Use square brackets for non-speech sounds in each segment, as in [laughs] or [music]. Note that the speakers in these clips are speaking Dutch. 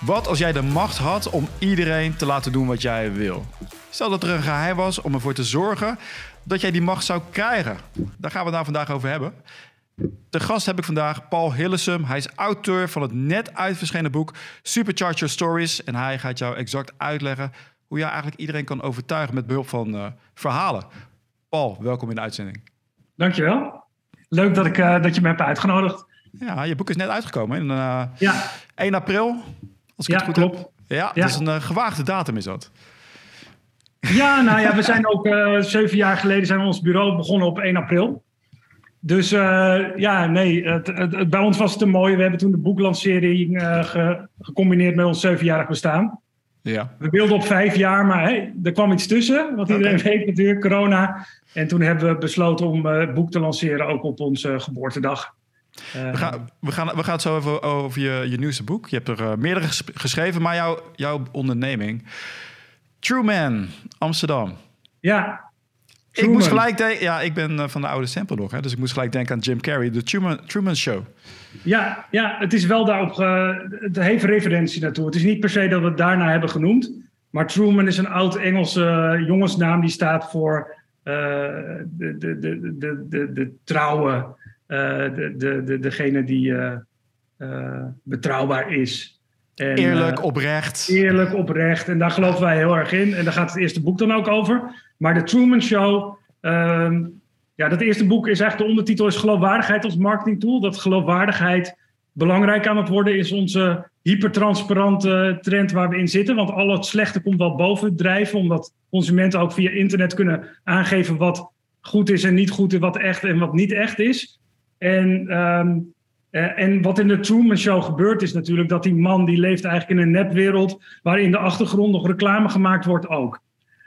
Wat als jij de macht had om iedereen te laten doen wat jij wil? Stel dat er een geheim was om ervoor te zorgen dat jij die macht zou krijgen. Daar gaan we het nou vandaag over hebben. De gast heb ik vandaag Paul Hillesum. Hij is auteur van het net uitverschenen boek Supercharger Stories. En hij gaat jou exact uitleggen hoe je eigenlijk iedereen kan overtuigen met behulp van uh, verhalen. Paul, welkom in de uitzending. Dankjewel. Leuk dat, ik, uh, dat je me hebt uitgenodigd. Ja, je boek is net uitgekomen. In, uh, ja. 1 april, als ik ja, het goed klopt. heb. Ja, ja, dat is een gewaagde datum is dat. Ja, nou ja, we zijn ook zeven jaar geleden zijn we ons bureau begonnen op 1 april. Dus uh, ja, nee, het, het, bij ons was het een mooie. We hebben toen de boeklancering uh, ge, gecombineerd met ons zevenjarig bestaan. Ja. We wilden op vijf jaar, maar hey, er kwam iets tussen. Wat iedereen okay. weet natuurlijk, corona. En toen hebben we besloten om uh, het boek te lanceren, ook op onze geboortedag. We gaan, we, gaan, we gaan het zo even over je, je nieuwste boek. Je hebt er meerdere geschreven, maar jouw, jouw onderneming. True Man, Amsterdam. Ja, ik moest gelijk denken, ja, ik ben uh, van de oude sample nog, hè, dus ik moest gelijk denken aan Jim Carrey, de Truman, Truman Show. Ja, ja, het is wel daarop, uh, het heeft referentie naartoe. Het is niet per se dat we het daarna hebben genoemd, maar Truman is een oud Engelse uh, jongensnaam die staat voor de, de, de, de, de, de trouwe, de, de, de, degene die betrouwbaar is. En, eerlijk, oprecht. Eerlijk, oprecht. En daar geloven wij heel erg in. En daar gaat het eerste boek dan ook over. Maar de Truman Show, uh, ja, dat eerste boek is eigenlijk de ondertitel is geloofwaardigheid als marketingtool. Dat geloofwaardigheid belangrijk aan het worden is onze hypertransparante trend waar we in zitten. Want al het slechte komt wel boven drijven, omdat consumenten ook via internet kunnen aangeven wat goed is en niet goed is, wat echt en wat niet echt is. En, um, uh, en wat in de Truman Show gebeurt is natuurlijk dat die man die leeft eigenlijk in een nepwereld waarin in de achtergrond nog reclame gemaakt wordt ook.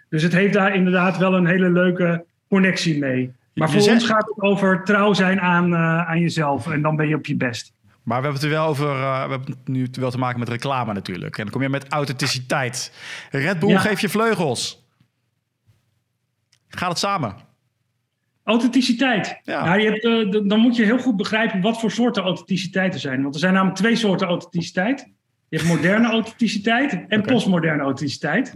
Dus het heeft daar inderdaad wel een hele leuke connectie mee. Maar voor ons gaat het over trouw zijn aan, uh, aan jezelf. En dan ben je op je best. Maar we hebben het wel over. Uh, we hebben nu wel te maken met reclame natuurlijk. En dan kom je met authenticiteit. Red Bull ja. geeft je vleugels. Gaat het samen? Authenticiteit. Ja. je hebt, uh, dan moet je heel goed begrijpen wat voor soorten authenticiteit er zijn. Want er zijn namelijk twee soorten authenticiteit. Je hebt moderne [laughs] authenticiteit en okay. postmoderne authenticiteit.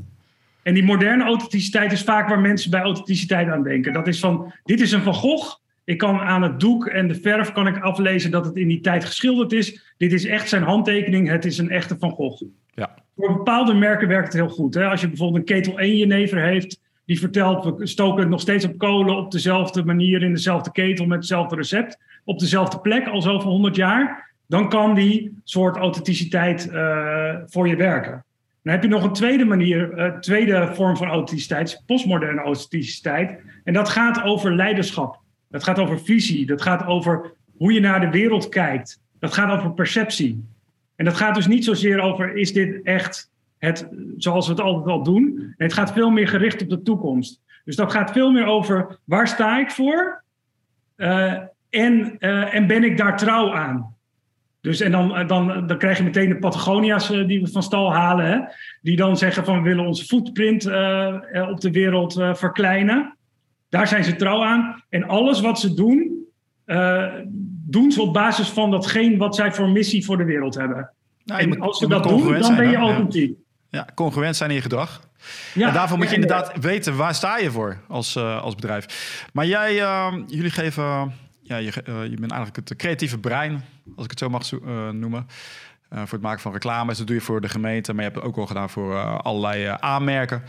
En die moderne authenticiteit is vaak waar mensen bij authenticiteit aan denken. Dat is van, dit is een Van Gogh. Ik kan aan het doek en de verf kan ik aflezen dat het in die tijd geschilderd is. Dit is echt zijn handtekening. Het is een echte Van Gogh. Ja. Voor bepaalde merken werkt het heel goed. Hè? Als je bijvoorbeeld een ketel 1 jenever heeft, die vertelt, we stoken het nog steeds op kolen op dezelfde manier, in dezelfde ketel, met hetzelfde recept, op dezelfde plek al zoveel honderd jaar, dan kan die soort authenticiteit uh, voor je werken. Dan heb je nog een tweede manier, uh, tweede vorm van authenticiteit, postmoderne authenticiteit. En dat gaat over leiderschap. Dat gaat over visie. Dat gaat over hoe je naar de wereld kijkt. Dat gaat over perceptie. En dat gaat dus niet zozeer over, is dit echt het zoals we het altijd al doen? En het gaat veel meer gericht op de toekomst. Dus dat gaat veel meer over, waar sta ik voor? Uh, en, uh, en ben ik daar trouw aan? Dus en dan, dan, dan krijg je meteen de Patagonia's uh, die we van stal halen. Hè? Die dan zeggen van we willen onze footprint op de wereld verkleinen. Daar zijn ze trouw aan. En alles wat ze doen, doen ze op basis van datgene wat zij voor missie voor de wereld hebben. Nou, en als ze dat doen, dan ben je authentiek. Ja, congruent zijn in je gedrag. Ja, en daarvoor moet je inderdaad weten, waar sta je voor als, als bedrijf. Maar jij, jullie geven ja, je, uh, je bent eigenlijk het creatieve brein, als ik het zo mag uh, noemen. Uh, voor het maken van reclames. Dat doe je voor de gemeente, maar je hebt het ook al gedaan voor allerlei aanmerken.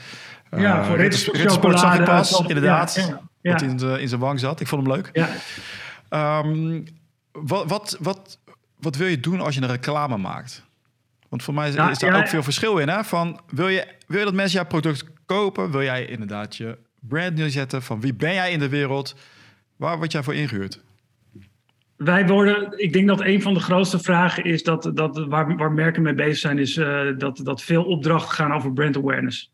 ja, voor Rittersport zag ik pas, inderdaad. Ja, ja, ja. Wat in, in zijn wang zat. Ik vond hem leuk. Ja. Um, wat, wat, wat, wat wil je doen als je een reclame maakt? Want voor mij is, is daar ook veel verschil in. Hè? Van, wil, je, wil je dat mensen jouw product kopen? Wil jij inderdaad je brand neerzetten? Van wie ben jij in de wereld? Waar word jij voor ingehuurd? Wij worden, ik denk dat een van de grootste vragen is dat, dat waar, waar merken mee bezig zijn, is uh, dat, dat veel opdrachten gaan over brand awareness.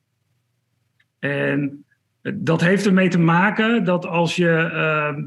En dat heeft ermee te maken dat als je, uh,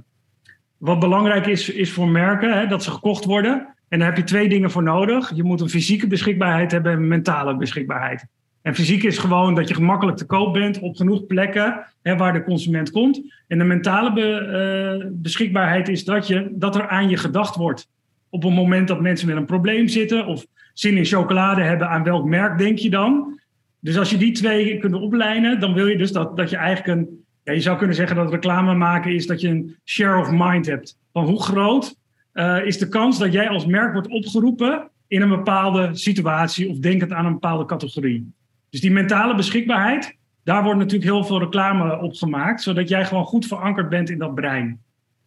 wat belangrijk is, is voor merken, hè, dat ze gekocht worden. En daar heb je twee dingen voor nodig. Je moet een fysieke beschikbaarheid hebben en een mentale beschikbaarheid. En fysiek is gewoon dat je gemakkelijk te koop bent op genoeg plekken hè, waar de consument komt. En de mentale be, uh, beschikbaarheid is dat, je, dat er aan je gedacht wordt. Op een moment dat mensen met een probleem zitten of zin in chocolade hebben, aan welk merk denk je dan? Dus als je die twee kunt oplijnen, dan wil je dus dat, dat je eigenlijk een. Ja, je zou kunnen zeggen dat reclame maken is dat je een share of mind hebt. Van hoe groot uh, is de kans dat jij als merk wordt opgeroepen in een bepaalde situatie of denkend aan een bepaalde categorie. Dus die mentale beschikbaarheid, daar wordt natuurlijk heel veel reclame op gemaakt, zodat jij gewoon goed verankerd bent in dat brein.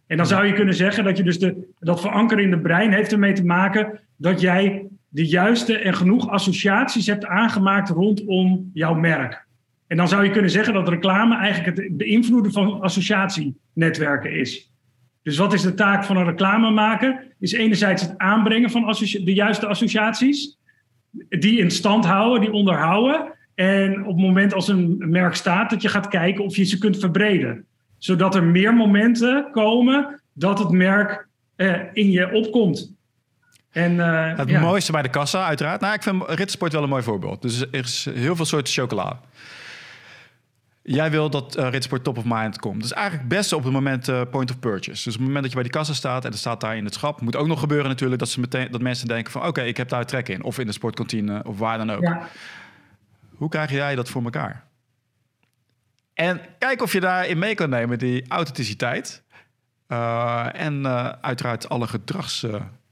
En dan zou je kunnen zeggen dat je dus de, dat verankeren in het brein heeft ermee te maken dat jij de juiste en genoeg associaties hebt aangemaakt rondom jouw merk. En dan zou je kunnen zeggen dat reclame eigenlijk het beïnvloeden van associatienetwerken is. Dus wat is de taak van een reclamemaker? Is enerzijds het aanbrengen van de juiste associaties, die in stand houden, die onderhouden. En op het moment als een merk staat, dat je gaat kijken of je ze kunt verbreden. Zodat er meer momenten komen dat het merk eh, in je opkomt. En, eh, het mooiste bij de kassa, uiteraard. Nou, ik vind Ritsport wel een mooi voorbeeld. Dus er is heel veel soorten chocola. Jij wil dat uh, Ritsport top of mind komt. Dus eigenlijk het beste op het moment uh, point of purchase. Dus op het moment dat je bij die kassa staat en er staat daar in het schap, moet ook nog gebeuren natuurlijk dat, ze meteen, dat mensen denken van oké, ik heb daar trek in. Of in de sportkantine of waar dan ook. Ja. Hoe krijg jij dat voor elkaar? En kijk of je daarin mee kan nemen, die authenticiteit. Uh, en uiteraard alle gedrags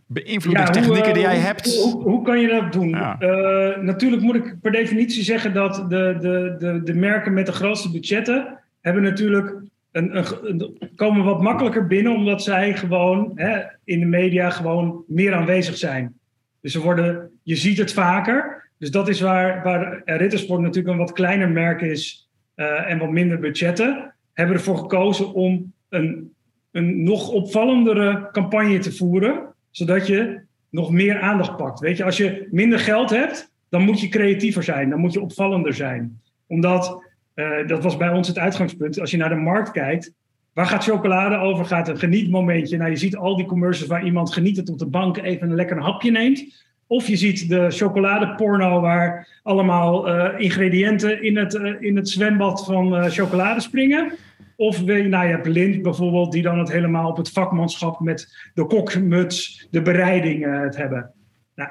beïnvloedingstechnieken die jij hoe, hebt. Hoe, hoe, kan je dat doen? Uh, natuurlijk moet ik per definitie zeggen dat de, de, de, de merken met de grootste budgetten hebben natuurlijk een, een, komen wat makkelijker binnen, omdat zij gewoon hè, in de media gewoon meer aanwezig zijn. Dus ze worden, je ziet het vaker. Dus dat is waar, waar Rittersport natuurlijk een wat kleiner merk is uh, en wat minder budgetten. Hebben ervoor gekozen om een, een nog opvallendere campagne te voeren zodat je nog meer aandacht pakt. Weet je, als je minder geld hebt, dan moet je creatiever zijn, dan moet je opvallender zijn. Omdat, uh, dat was bij ons het uitgangspunt, als je naar de markt kijkt, waar gaat chocolade over? Gaat een genietmomentje? Nou, je ziet al die commercials waar iemand genietend op de bank even een lekker hapje neemt. Of je ziet de chocoladeporno waar allemaal uh, ingrediënten in het, uh, in het zwembad van chocolade springen. Of nou je hebt Lind bijvoorbeeld, die dan het helemaal op het vakmanschap met de kokmuts, de bereiding uh, het hebben. Nou,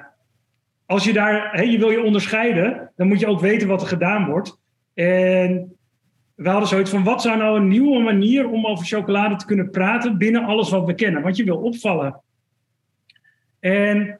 als je daar, je wil je onderscheiden, dan moet je ook weten wat er gedaan wordt. En we hadden zoiets van, wat zou nou een nieuwe manier om over chocolade te kunnen praten binnen alles wat we kennen? Want je wil opvallen. En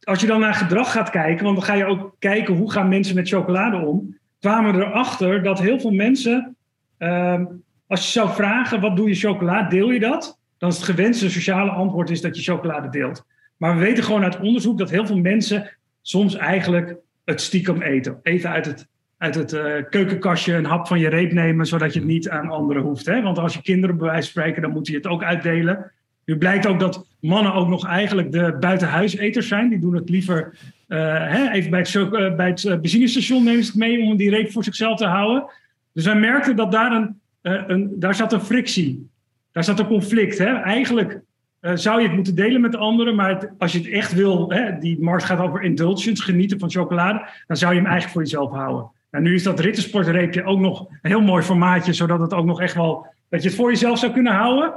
als je dan naar gedrag gaat kijken, want dan ga je ook kijken hoe gaan mensen met chocolade om, kwamen we erachter dat heel veel mensen ehm, als je zou vragen, wat doe je chocolade, deel je dat? Dan is het gewenste sociale antwoord is dat je chocolade deelt. Maar we weten gewoon uit onderzoek dat heel veel mensen soms eigenlijk het stiekem eten. Even uit het, uit het uh, keukenkastje een hap van je reep nemen, zodat je het niet aan anderen hoeft. Hè? Want als je kinderen bij wijze van spreken, dan moet je het ook uitdelen. Nu blijkt ook dat mannen ook nog eigenlijk de buitenhuiseters zijn. Die doen het liever uh, hè, even bij het, uh, bij het benzinestation nemen ze het mee om die reep voor zichzelf te houden. Dus wij merkten dat daar een een, daar zat een frictie. Daar zat een conflict. Hè? Eigenlijk uh, zou je het moeten delen met de anderen, maar als je het echt wil, hè, die markt gaat over indulgence, genieten van chocolade, dan zou je hem eigenlijk voor jezelf houden. Nou, nu is dat rittensportreepje ook nog een heel mooi formaatje, zodat het ook nog echt wel, dat je het voor jezelf zou kunnen houden.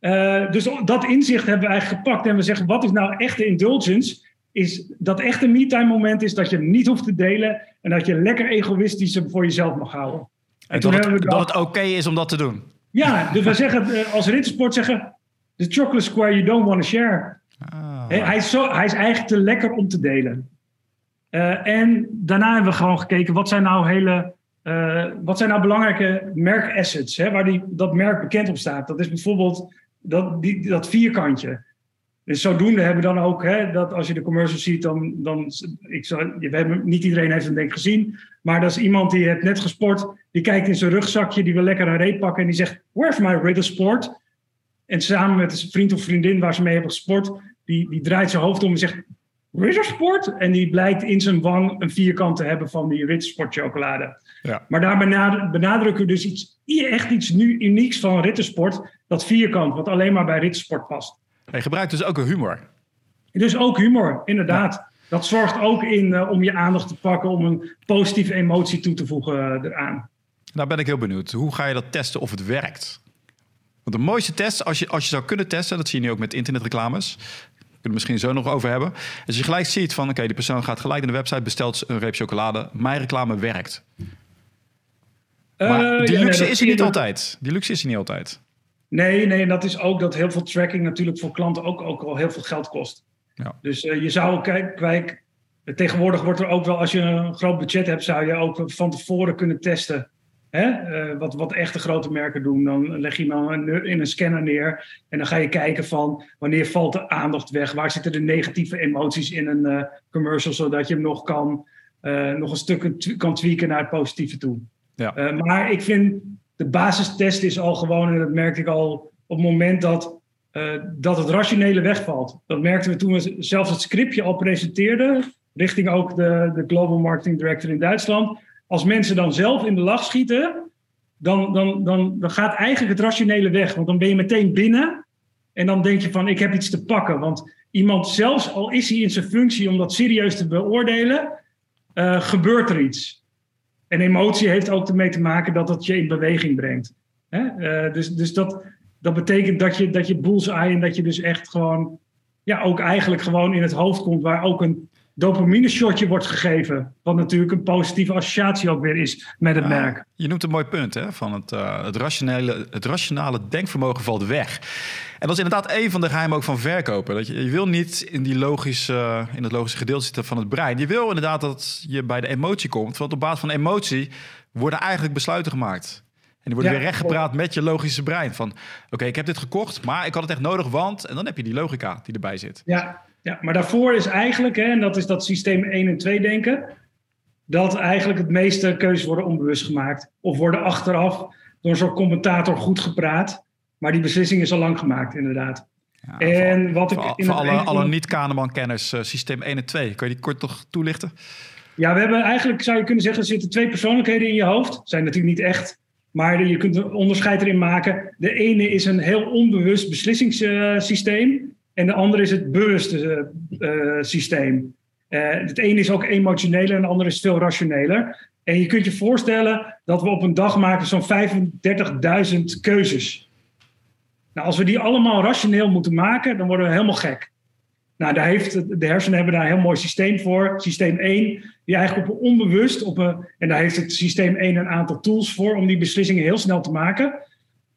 Uh, dus dat inzicht hebben we eigenlijk gepakt en we zeggen, wat is nou echte indulgence? Is dat echte me-time moment is dat je niet hoeft te delen en dat je lekker egoïstisch hem voor jezelf mag houden. En, dat, het, dat het oké is om dat te doen. Ja, dus we zeggen eh, als ritsport zeggen... The chocolate square you don't want to share. Ah. Hij, is zo, hij is eigenlijk te lekker om te delen. Uh, en daarna hebben we gewoon gekeken... wat zijn nou hele... Uh, wat zijn nou belangrijke merkassets... Hè, waar die, dat merk bekend op staat. Dat is bijvoorbeeld dat, die, dat vierkantje. Dus zodoende hebben we dan ook, hè, dat als je de commercial ziet, dan, dan ik zou, we hebben, niet iedereen heeft hem denk ik gezien, maar dat is iemand die heeft net gesport, die kijkt in zijn rugzakje, die wil lekker een reep pakken en die zegt, where's my Riddle Sport? En samen met een vriend of vriendin waar ze mee hebben gesport, die, die draait zijn hoofd om en zegt, Ritter Sport? En die blijkt in zijn wang een vierkant te hebben van die Ritter Sport chocolade. Ja. Maar daar benadrukken we dus iets, echt iets nu unieks van Rittersport, dat vierkant, wat alleen maar bij Rittersport past. Hij gebruikt dus ook een humor. Dus ook humor, inderdaad. Dat zorgt ook in uh, om je aandacht te pakken, om een positieve emotie toe te voegen uh, eraan. Nou ben ik heel benieuwd. Hoe ga je dat testen of het werkt? Want de mooiste test, als je, als je zou kunnen testen, dat zie je nu ook met internetreclames. we misschien zo nog over hebben. Als je gelijk ziet van, oké, die persoon gaat gelijk naar de website, bestelt een reep chocolade. Mijn reclame werkt. Maar Eh, die luxe is er niet altijd. Die luxe is er niet altijd. Nee, nee, en dat is ook dat heel veel tracking natuurlijk voor klanten ook, ook wel heel veel geld kost. Ja. Dus eh, je zou, kijk, kijk, tegenwoordig wordt er ook wel, als je een groot budget hebt, zou je ook van tevoren kunnen testen. Hè? Eh, wat, wat echte grote merken doen. Dan leg je hem in- een scanner neer en dan ga je kijken van wanneer valt de aandacht weg? Waar zitten de negatieve emoties in een eh, commercial, zodat je hem nog, kan, nog een stuk kan tweaken naar het positieve toe. Ja. Maar ik vind de basistest is al gewoon, en dat merkte ik al op het moment dat, eh, dat het rationele wegvalt. Dat merkten we toen we zelfs het scriptje al presenteerden, richting ook de, de Global Marketing Director in Duitsland. Als mensen dan zelf in de lach schieten, dan, dan, dan, dan gaat eigenlijk het rationele weg. Want dan ben je meteen binnen en dan denk je van ik heb iets te pakken. Want iemand, zelfs al is hij in zijn functie om dat serieus te beoordelen, eh, gebeurt er iets. En emotie heeft ook ermee te maken dat het je in beweging brengt. Hè? Eh, dus dus dat, dat betekent dat je, dat je bullseye en dat je dus echt gewoon, ja, ook eigenlijk gewoon in het hoofd komt, waar ook een dopamine shotje wordt gegeven. Wat natuurlijk een positieve associatie ook weer is met het Ja, merk. Je noemt een mooi punt, hè? Van het, eh, het, rationele, het rationale denkvermogen valt weg. En dat is inderdaad een van de geheimen ook van verkopen. Dat je, je wil niet in, die logische, in het logische gedeelte zitten van het brein. Je wil inderdaad dat je bij de emotie komt. Want op basis van emotie worden eigenlijk besluiten gemaakt. En die worden Ja, weer rechtgepraat met je logische brein. Van, oké, ik heb dit gekocht, maar ik had het echt nodig, want... En dan heb je die logica die erbij zit. Ja, ja, maar daarvoor is eigenlijk, hè, en dat is dat systeem 1 en 2 denken, dat eigenlijk het meeste keuzes worden onbewust gemaakt. Of worden achteraf door een soort commentator goed gepraat. Maar die beslissing is al lang gemaakt, inderdaad. Ja, En wat ik voor, in voor alle, alle niet-Kahneman-kenners, eh, systeem 1 en 2. Kun je die kort toch toelichten? Ja, we hebben eigenlijk, zou je kunnen zeggen, er zitten twee persoonlijkheden in je hoofd. Zijn natuurlijk niet echt, maar je kunt een onderscheid erin maken. De ene is een heel onbewust beslissingssysteem. En de andere is het bewuste eh, eh, systeem. Eh, het ene is ook emotioneler en de andere is veel rationeler. En je kunt je voorstellen dat we op een dag maken zo'n 35.000 keuzes. Nou, als we die allemaal rationeel moeten maken, dan worden we helemaal gek. Nou, daar heeft, het- de hersenen hebben daar een heel mooi systeem voor. Systeem 1, die eigenlijk op een onbewust, op een, en daar heeft het systeem 1 een aantal tools voor om die beslissingen heel snel te maken.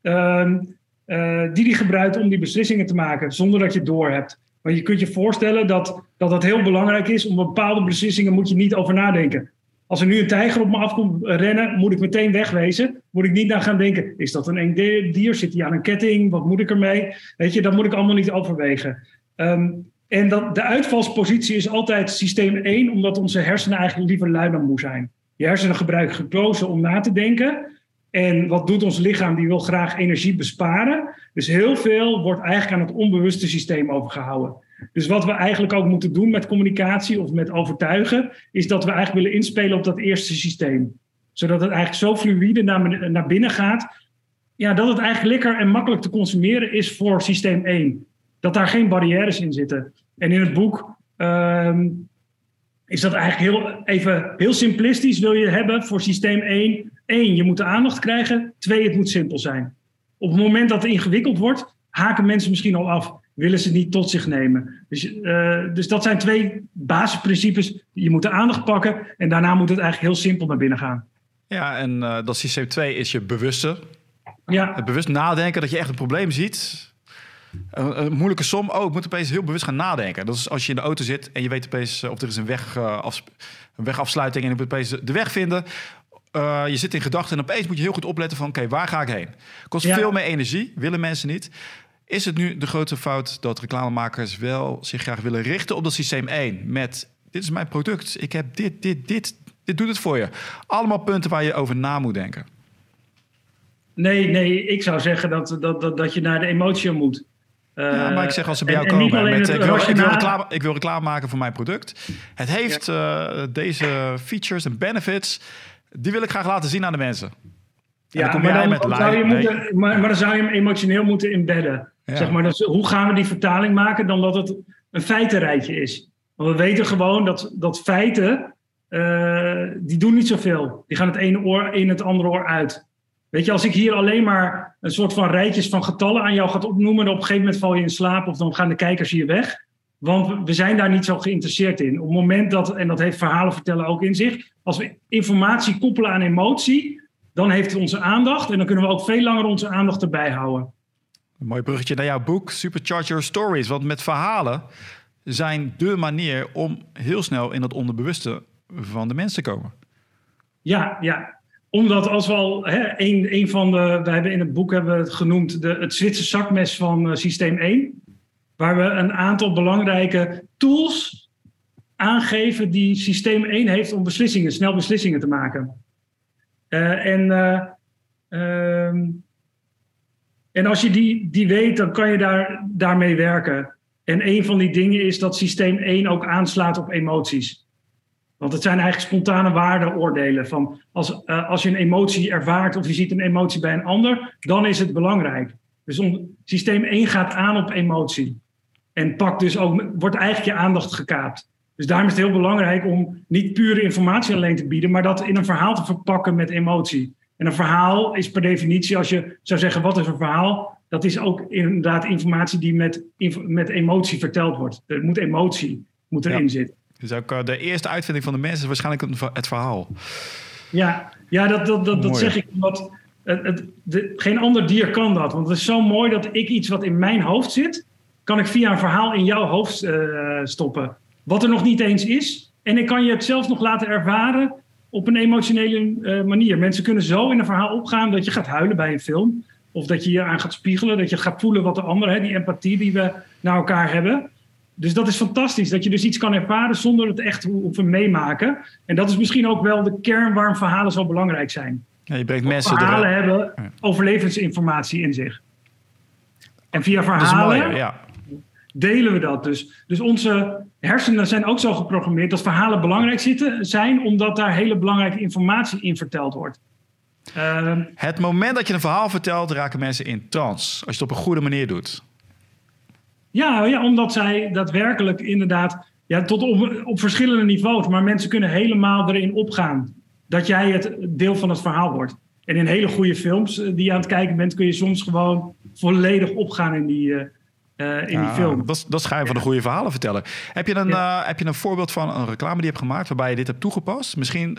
Ehm, eh, die die gebruikt om die beslissingen te maken, zonder dat je het doorhebt. Maar je kunt je voorstellen dat, dat het heel belangrijk is. Om bepaalde beslissingen moet je niet over nadenken. Als er nu een tijger op me afkomt rennen, moet ik meteen wegwezen. Moet ik niet naar gaan denken, is dat een eng dier? Zit hij aan een ketting? Wat moet ik ermee? Weet je, dat moet ik allemaal niet overwegen. Ehm, en dat, de uitvalspositie is altijd systeem 1, omdat onze hersenen eigenlijk liever lui dan moe zijn. Je hersenen gebruiken gekozen om na te denken. En wat doet ons lichaam? Die wil graag energie besparen. Dus heel veel wordt eigenlijk aan het onbewuste systeem overgehouden. Dus wat we eigenlijk ook moeten doen met communicatie of met overtuigen, is dat we eigenlijk willen inspelen op dat eerste systeem. Zodat het eigenlijk zo fluïde naar, naar binnen gaat, ja, dat het eigenlijk lekker en makkelijk te consumeren is voor systeem 1. Dat daar geen barrières in zitten. En in het boek ehm, is dat eigenlijk heel, even heel simplistisch. Wil je hebben voor systeem 1? 1, je moet de aandacht krijgen. 2, het moet simpel zijn. Op het moment dat het ingewikkeld wordt, haken mensen misschien al af. Willen ze het niet tot zich nemen. Dus, eh, dus dat zijn twee basisprincipes. Je moet de aandacht pakken en daarna moet het eigenlijk heel simpel naar binnen gaan. Ja, en eh, dat systeem 2 is je bewuste. Ja, Het bewust nadenken dat je echt een probleem ziet. Een, een moeilijke som. Oh, ik moet opeens heel bewust gaan nadenken. Dat is als je in de auto zit en je weet opeens eh, of er is een, weg, eh, afs- een wegafsluiting en je moet opeens de weg vinden. Eh, je zit in gedachten en opeens moet je heel goed opletten van... oké, waar ga ik heen? Kost Ja. veel meer energie, willen mensen niet. Is het nu de grote fout dat reclamemakers wel zich graag willen richten op dat systeem 1... met dit is mijn product, ik heb dit, dit, dit, dit doet het voor je. Allemaal punten waar je over na moet denken. nee, nee, ik zou zeggen dat, dat, dat, dat je naar de emotie moet. Ja, maar ik zeg als ze bij jou en komen met... Ik wil, ik, wil rationale- reclame, ik wil reclame maken voor mijn product. Het heeft eh, deze features en benefits. Die wil ik graag laten zien aan de mensen. En Ja, maar dan, zou je nee. moeten, maar, maar dan zou je hem emotioneel moeten embedden. Ja. Zeg maar, dus hoe gaan we die vertaling maken dan dat het een feitenrijtje is? Want we weten gewoon dat, dat feiten, eh, die doen niet zoveel. Die gaan het ene oor in het andere oor uit. Weet je, als ik hier alleen maar een soort van rijtjes van getallen aan jou ga opnoemen... en op een gegeven moment val je in slaap of dan gaan de kijkers hier weg... Want we zijn daar niet zo geïnteresseerd in. Op het moment dat, en dat heeft verhalen vertellen ook in zich, als we informatie koppelen aan emotie, dan heeft het onze aandacht en dan kunnen we ook veel langer onze aandacht erbij houden. Een mooi bruggetje naar jouw boek Supercharge Your Stories. Want met verhalen zijn de manier om heel snel in dat onderbewuste van de mensen te komen. Ja, ja. Omdat als we al hè, een, een van de, we hebben in het boek hebben we het genoemd de, het Zwitser zakmes van uh, systeem 1. Waar we een aantal belangrijke tools aangeven die systeem 1 heeft om beslissingen, snel beslissingen te maken. Uh, en, uh, um, en als je die, die weet, dan kan je daar, daarmee werken. En een van die dingen is dat systeem 1 ook aanslaat op emoties. Want het zijn eigenlijk spontane waardeoordelen. Van als, uh, als je een emotie ervaart of je ziet een emotie bij een ander, dan is het belangrijk. Dus systeem 1 gaat aan op emotie. En pakt dus ook, wordt eigenlijk je aandacht gekaapt. Dus daarom is het heel belangrijk om niet pure informatie alleen te bieden, maar dat in een verhaal te verpakken met emotie. En een verhaal is per definitie, als je zou zeggen wat is een verhaal, dat is ook inderdaad informatie die met, met emotie verteld wordt. Er moet emotie moet erin ja. zitten. Dus ook de eerste uitvinding van de mensen is waarschijnlijk het verhaal. Ja, ja dat, dat, dat, dat zeg ik omdat het, het, de, geen ander dier kan dat. Want het is zo mooi dat ik iets wat in mijn hoofd zit, kan ik via een verhaal in jouw hoofd uh, stoppen. Wat er nog niet eens is. En ik kan je het zelfs nog laten ervaren op een emotionele uh, manier. Mensen kunnen zo in een verhaal opgaan dat je gaat huilen bij een film. Of dat je je aan gaat spiegelen, dat je gaat voelen wat de ander, hè, die empathie die we naar elkaar hebben. Dus dat is fantastisch, dat je dus iets kan ervaren zonder het echt hoeven meemaken. En dat is misschien ook wel de kern waarom verhalen zo belangrijk zijn. Ja, je brengt mensen verhalen hebben overlevingsinformatie in zich. En via verhalen mooi, ja. Delen we dat dus. Dus onze hersenen zijn ook zo geprogrammeerd dat verhalen belangrijk zitten, zijn, omdat daar hele belangrijke informatie in verteld wordt. Uh, het moment dat je een verhaal vertelt, raken mensen in trance. Als je het op een goede manier doet. Ja, ja omdat zij daadwerkelijk inderdaad, ja, tot op, op verschillende niveaus, maar mensen kunnen helemaal erin opgaan. Dat jij het deel van het verhaal wordt. En in hele goede films die je aan het kijken bent, kun je soms gewoon volledig opgaan in die, uh, uh, in ja, die film. Dat is, dat is schijn van de goede verhalen vertellen. Heb je, een, ja. uh, heb je een voorbeeld van een reclame die je hebt gemaakt waarbij je dit hebt toegepast? Misschien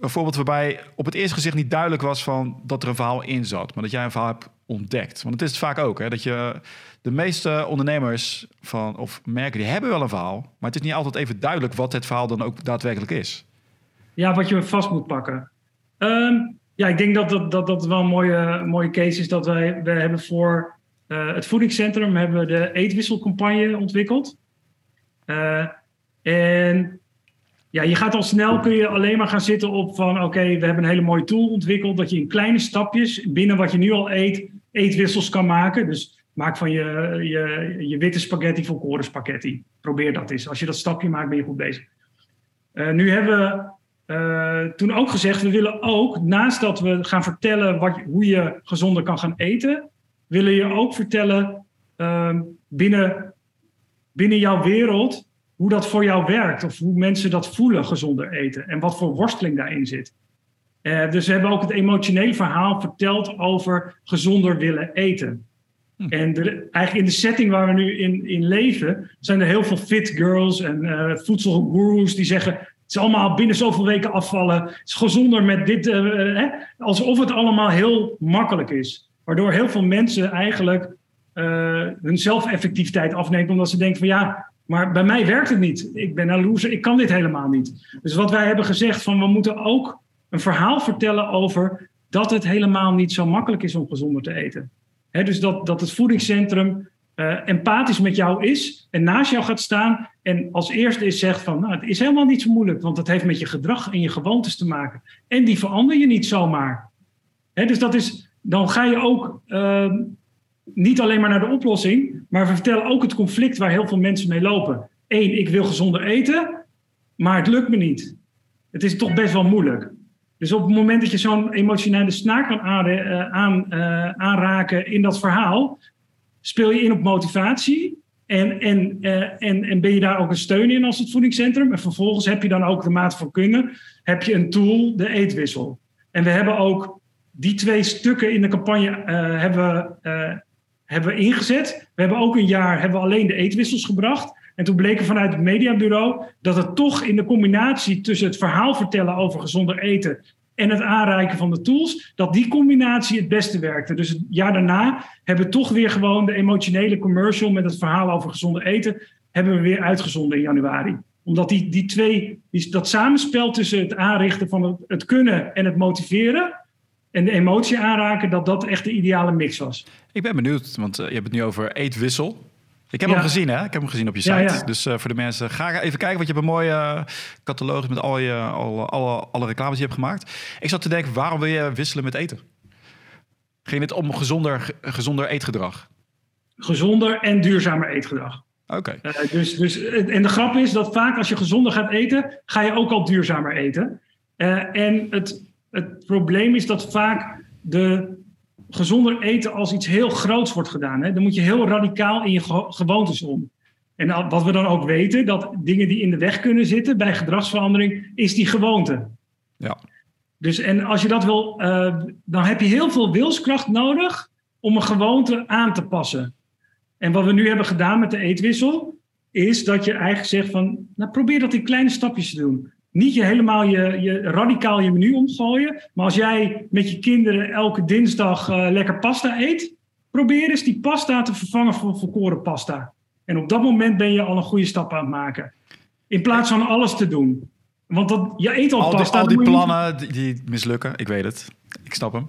een voorbeeld waarbij op het eerste gezicht niet duidelijk was van dat er een verhaal in zat, maar dat jij een verhaal hebt ontdekt. Want het is het vaak ook, hè, dat je de meeste ondernemers van, of merken, die hebben wel een verhaal, maar het is niet altijd even duidelijk wat het verhaal dan ook daadwerkelijk is. Ja, wat je vast moet pakken. Um, ja, ik denk dat dat, dat, dat wel een mooie, mooie case is dat wij, we hebben voor uh, het voedingscentrum hebben we de eetwisselcampagne ontwikkeld. Uh, en ja, je gaat al snel, kun je alleen maar gaan zitten op van oké, we hebben een hele mooie tool ontwikkeld dat je in kleine stapjes binnen wat je nu al eet, eetwissels kan maken. Dus maak van je, je, je witte spaghetti volkoren spaghetti. Probeer dat eens. Als je dat stapje maakt, ben je goed bezig. Uh, nu hebben we toen ook gezegd, we willen ook, naast dat we gaan vertellen wat, hoe je gezonder kan gaan eten, willen je ook vertellen uh, binnen, binnen jouw wereld hoe dat voor jou werkt of hoe mensen dat voelen, gezonder eten en wat voor worsteling daarin zit. Uh, dus we hebben ook het emotionele verhaal verteld over gezonder willen eten. Hm. En de, eigenlijk in de setting waar we nu in, in leven, zijn er heel veel fit girls en uh, voedselgoeroes die zeggen: het is allemaal binnen zoveel weken afvallen. Het is gezonder met dit. Uh, hè? Alsof het allemaal heel makkelijk is. Waardoor heel veel mensen eigenlijk hun zelfeffectiviteit afnemen, omdat ze denken: van ja, maar bij mij werkt het niet. Ik ben een loser, ik kan dit helemaal niet. Dus wat wij hebben gezegd, van we moeten ook een verhaal vertellen over dat het helemaal niet zo makkelijk is om gezonder te eten. Dus dat, dat het voedingscentrum uh, empathisch met jou is en naast jou gaat staan en als eerste is zegt van nou, het is helemaal niet zo moeilijk, want het heeft met je gedrag en je gewoontes te maken. En die verander je niet zomaar. Dus dat is, dan ga je ook uh, niet alleen maar naar de oplossing, maar we vertellen ook het conflict waar heel veel mensen mee lopen. Eén, ik wil gezonder eten, maar het lukt me niet. Het is toch best wel moeilijk. Dus op het moment dat je zo'n emotionele snaar kan uh, aan, uh, aanraken in dat verhaal, speel je in op motivatie. En, en, uh, en, en ben je daar ook een steun in als het voedingscentrum. En vervolgens heb je dan ook de maat van kunnen. Heb je een tool, de eetwissel. En we hebben ook die twee stukken in de campagne hebben, hebben we ingezet. We hebben ook een jaar hebben we alleen de eetwissels gebracht. En toen bleek er vanuit het mediabureau dat het toch in de combinatie tussen het verhaal vertellen over gezonder eten en het aanreiken van de tools, dat die combinatie het beste werkte. Dus het jaar daarna hebben we toch weer gewoon de emotionele commercial met het verhaal over gezonder eten, hebben we weer uitgezonden in januari. Omdat die, die twee, die, dat samenspel tussen het aanrichten van het kunnen en het motiveren en de emotie aanraken, dat dat echt de ideale mix was. Ik ben benieuwd, want uh, je hebt het nu over eetwissel. Ik heb Ja. hem gezien, hè? Ik heb hem gezien op je site. Ja, ja. Dus eh, voor de mensen, ga even kijken, want je hebt een mooie uh, catalogus met al je, alle, alle, alle reclames die je hebt gemaakt. Ik zat te denken, waarom wil je wisselen met eten? Ging het om gezonder, gezonder eetgedrag? Gezonder en duurzamer eetgedrag. Oké. Uh, dus, dus, en de grap is dat vaak als je gezonder gaat eten, ga je ook al duurzamer eten. Uh, en het, het probleem is dat vaak de gezonder eten als iets heel groots wordt gedaan. Hè? Dan moet je heel radicaal in je gewoontes om. En wat we dan ook weten, dat dingen die in de weg kunnen zitten bij gedragsverandering, is die gewoonte. Ja. Dus en als je dat wil, uh, dan heb je heel veel wilskracht nodig om een gewoonte aan te passen. En wat we nu hebben gedaan met de eetwissel, is dat je eigenlijk zegt van, nou probeer dat in kleine stapjes te doen niet je helemaal je, je radicaal je menu omgooien. Maar als jij met je kinderen elke dinsdag uh, lekker pasta eet, probeer eens die pasta te vervangen voor volkoren pasta. En op dat moment ben je al een goede stap aan het maken. In plaats van alles te doen. Want dat, je eet al, al pasta. Die, al die plannen niet... die, die, mislukken, ik weet het. Ik snap hem.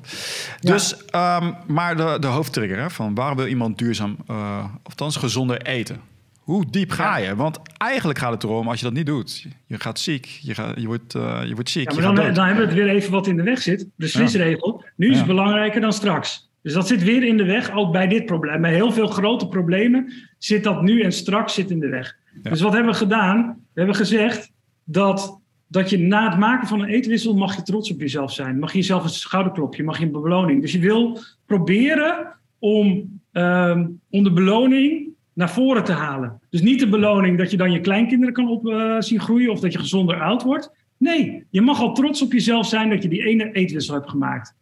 Ja. Dus, um, maar de, de hoofdtrigger hè, van waarom wil iemand duurzaam, uh, althans gezonder eten? Hoe diep ga je? Want eigenlijk gaat het erom, als je dat niet doet, je gaat ziek, je, gaat, je, wordt, uh, je wordt ziek. Ja, maar dan, dan, hebben we het weer even wat in de weg zit. De SWIS-regel. Nu is het belangrijker dan straks. Dus dat zit weer in de weg, ook bij dit probleem. Bij heel veel grote problemen zit dat nu en straks zit in de weg. Ja. Dus wat hebben we gedaan? We hebben gezegd dat, dat je na het maken van een eetwissel mag je trots op jezelf zijn. Mag je jezelf een schouderklopje, mag je een beloning. Dus je wil proberen om, um, om de beloning naar voren te halen. Dus niet de beloning dat je dan je kleinkinderen kan op uh, zien groeien of dat je gezonder oud wordt. Nee, je mag al trots op jezelf zijn dat je die ene eetwissel hebt gemaakt.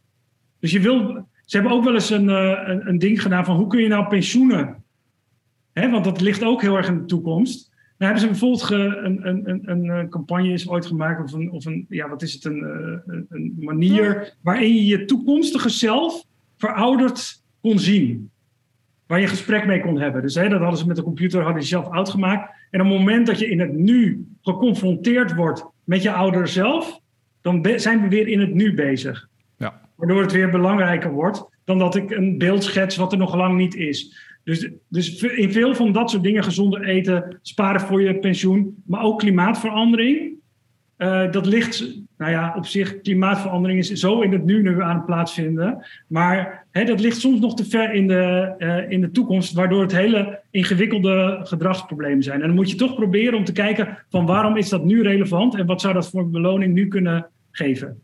Dus je wil. Ze hebben ook wel eens een, uh, een, een, ding gedaan van hoe kun je nou pensioenen? Hè, want dat ligt ook heel erg in de toekomst. Nou hebben ze bijvoorbeeld ge, een, een, een, een, eh, campagne is ooit gemaakt of een, of een ja, wat is het, een, een, een manier waarin je je toekomstige zelf verouderd kon zien waar je gesprek mee kon hebben. Dus hè, dat hadden ze met de computer, hadden ze zelf oud gemaakt. En op het moment dat je in het nu geconfronteerd wordt met je oudere zelf, dan zijn we weer in het nu bezig. Ja. Waardoor het weer belangrijker wordt dan dat ik een beeld schets wat er nog lang niet is. Dus, dus in veel van dat soort dingen, gezonder eten, sparen voor je pensioen, maar ook klimaatverandering. Uh, dat ligt, nou ja, op zich, klimaatverandering is zo in het nu nu aan het plaatsvinden. Maar hè, dat ligt soms nog te ver in de, uh, in de toekomst, waardoor het hele ingewikkelde gedragsproblemen zijn. En dan moet je toch proberen om te kijken van waarom is dat nu relevant en wat zou dat voor beloning nu kunnen geven.